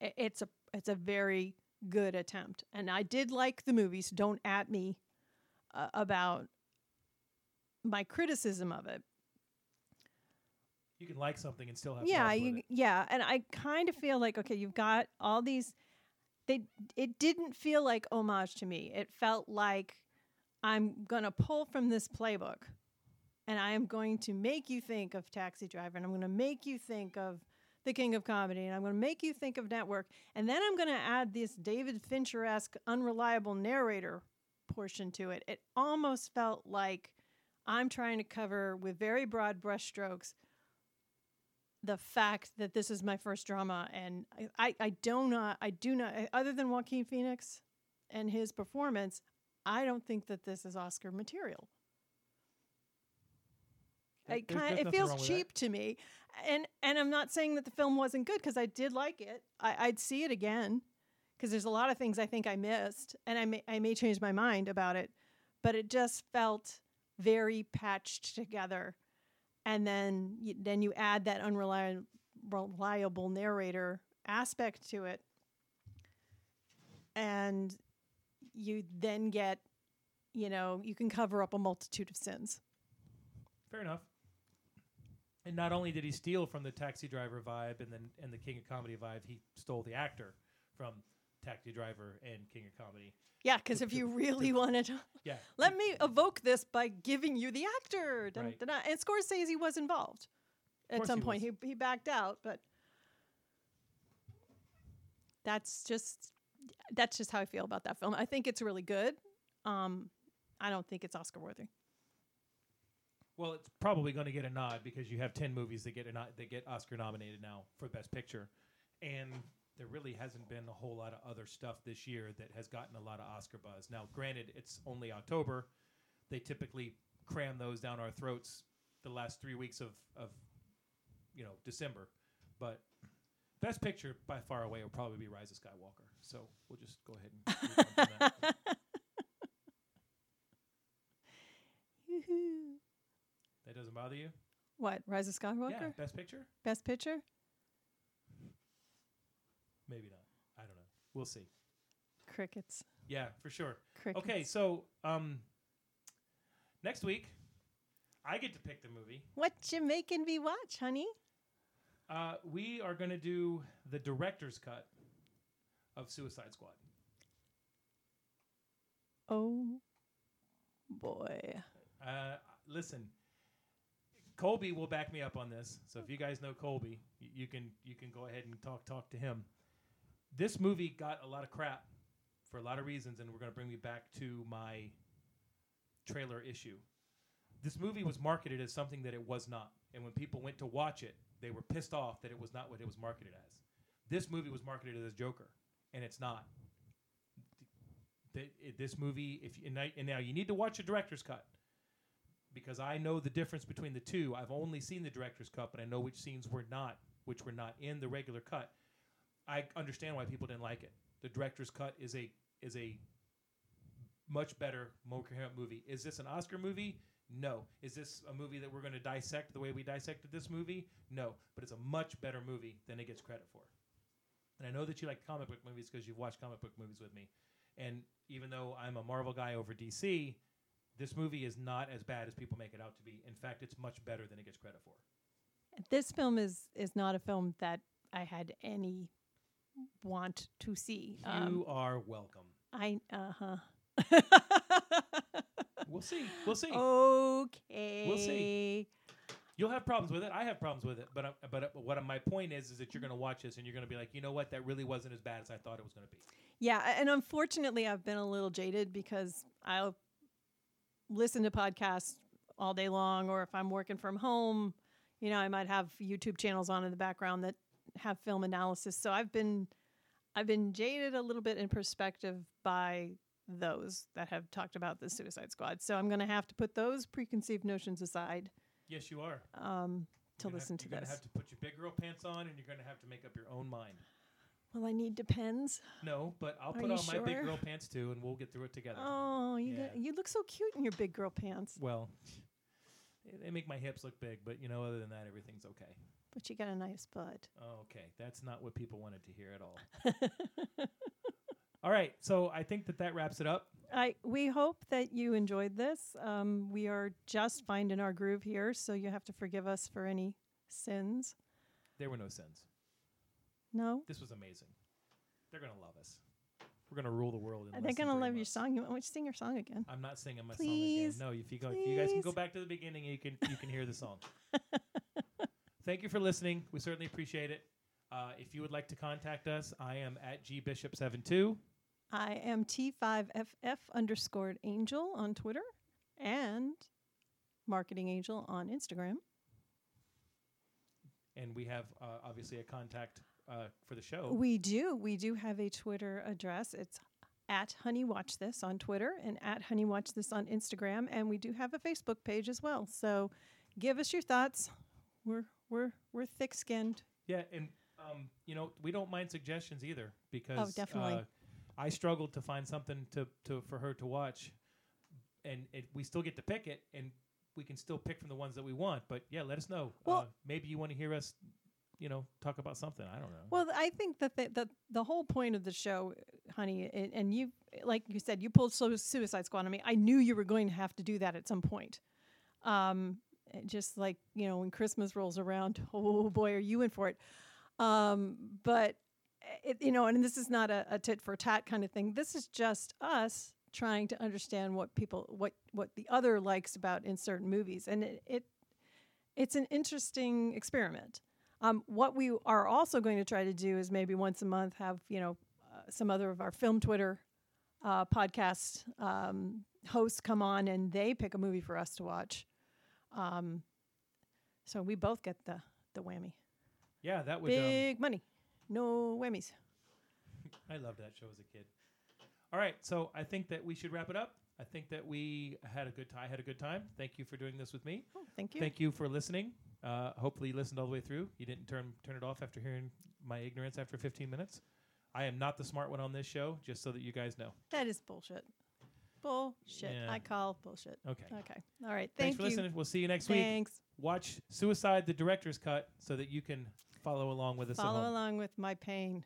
it's a it's a very good attempt. And I did like the movie, so don't at me uh, about my criticism of it. You can like something and still have yeah you, yeah and i kind of feel like okay you've got all these they it didn't feel like homage to me it felt like i'm going to pull from this playbook and i am going to make you think of taxi driver and i'm going to make you think of the king of comedy and i'm going to make you think of network and then i'm going to add this david fincher-esque unreliable narrator portion to it. It almost felt like i'm trying to cover with very broad brushstrokes the fact that this is my first drama and I, I, I do not I do not other than Joaquin Phoenix and his performance, I don't think that this is Oscar material. There- It, kind, it feels cheap to me, and and I'm not saying that the film wasn't good because I did like it. I, I'd see it again because there's a lot of things I think I missed, and I may I may change my mind about it, but it just felt very patched together and then you, then you add that unreliable reliable narrator aspect to it and you then get you know you can cover up a multitude of sins Fair enough. And not only did he steal from the Taxi Driver vibe and then and the King of Comedy vibe, he stole the actor from Taxi Driver and King of Comedy. yeah because if you [laughs] really wanted to Yeah. let me evoke this by giving you the actor Dun, Right. dun, dun. and scorsese was involved at some he point was. he, he backed out but that's just that's just how i feel about that film. I think it's really good. Um i don't think it's oscar worthy. Well, it's probably going to get a nod because you have ten movies that get a nod, that get Oscar nominated now for Best Picture, and there really hasn't been a whole lot of other stuff this year that has gotten a lot of Oscar buzz. Now, granted, it's only October; they typically cram those down our throats the last three weeks of of you know December, but Best Picture by far away will probably be Rise of Skywalker. So we'll just go ahead and [laughs] move on that. That doesn't bother you? what rise of skywalker Yeah, Best Picture? best picture Maybe not. I don't know. We'll see. crickets Yeah, for sure. Crickets. Okay, so um, next week, I get to pick the movie. what you making me watch honey Uh, we are going to do the director's cut of Suicide Squad. oh boy Uh, listen, Colby will back me up on this. So if you guys know Colby, y- you can you can go ahead and talk talk to him. This movie got a lot of crap for a lot of reasons, and we're going to bring me back to my trailer issue. This movie was marketed as something that it was not, and when people went to watch it, they were pissed off that it was not what it was marketed as. This movie was marketed as Joker, and it's not. This movie, if you, and, I, and now you need to watch a director's cut because I know the difference between the two. I've only seen the director's cut, but I know which scenes were not, which were not in the regular cut. I understand why people didn't like it. The director's cut is a is a much better, more coherent movie. Is this an Oscar movie? No. Is this a movie that we're going to dissect the way we dissected this movie? No. But it's a much better movie than it gets credit for. And I know that you like comic book movies because you've watched comic book movies with me. And even though I'm a Marvel guy over DC, this movie is not as bad as people make it out to be. In fact, it's much better than it gets credit for. this film is is not a film that I had any want to see. Um, you are welcome. I uh huh. [laughs] We'll see. We'll see. Okay. You'll have problems with it. I have problems with it. But but uh, what my point is is that you're going to watch this and you're going to be like, you know what? That really wasn't as bad as I thought it was going to be. Yeah, and unfortunately, I've been a little jaded because I'll listen to podcasts all day long, or if I'm working from home, you know, I might have YouTube channels on in the background that have film analysis. So I've been, I've been jaded a little bit in perspective by those that have talked about the Suicide Squad. So I'm going to have to put those preconceived notions aside Yes, you are. um, to You're listen have, to You're gonna have to put your big girl pants on, and you're gonna have to make up your own mind. Well, I need depends. No, but I'll Are put on my big girl pants too, and we'll get through it together. Oh, you Yeah. got, you look so cute in your big girl pants. Well, they- they make my hips look big, but you know, other than that, everything's okay. But you got a nice butt. Okay, that's not what people wanted to hear at all. [laughs] all right, so I think that that wraps it up. I we hope that you enjoyed this. Um, we are just finding our groove here, so you have to forgive us for any sins. There were no sins. No, This was amazing. They're gonna love us. We're gonna rule the world. In are they gonna love your song? You want me to sing your song again? I'm not singing my Please, song again. No, if you go, if you guys can go back to the beginning, you can you can hear the song. [laughs] Thank you for listening. We certainly appreciate it. Uh, if you would like to contact us, I am at gbishop72. I am T5FF underscored angel on Twitter and marketing angel on Instagram. and we have uh, obviously a contact uh, for the show. We do. We do have a Twitter address. It's at Honey Watch This on Twitter and at Honey Watch This on Instagram, and we do have a Facebook page as well. So, give us your thoughts. We're we're we're thick skinned. yeah, and um, you know we don't mind suggestions either because Oh, definitely. Uh, I struggled to find something to, to for her to watch, and it, we still get to pick it, and we can still pick from the ones that we want. But yeah, let us know. Well- uh, maybe you want to hear us, you know, talk about something. I don't know. Well, I think that the, the the whole point of the show, honey, and, and you, like you said, you pulled Su- Suicide Squad on me. I knew you were going to have to do that at some point. Um, just like you know, when Christmas rolls around, [laughs] oh boy, are you in for it? Um, but it, you know, and this is not a, a tit for tat kind of thing. This is just us trying to understand what people, what what the other likes about in certain movies, and it, it it's an interesting experiment. Um, what we are also going to try to do is maybe once a month have you know uh, some other of our film Twitter uh, podcast um, hosts come on and they pick a movie for us to watch. Um, so we both get the the whammy. yeah, that would. Um, Big money, no whammies. [laughs] I loved that show as a kid. All right, so I think that we should wrap it up. I think that we had a good time. I had a good time. Thank you for doing this with me. Oh, thank you. Thank you for listening. Uh, hopefully, you listened all the way through. You didn't turn turn it off after hearing my ignorance after 15 minutes. I am not the smart one on this show, just so that you guys know. That is bullshit. Bullshit. Yeah. I call bullshit. Okay. Okay. All right. Thanks Thank for you. listening. We'll see you next week. Thanks. Watch Suicide: The Director's Cut so that you can follow along with us. Follow along with my pain.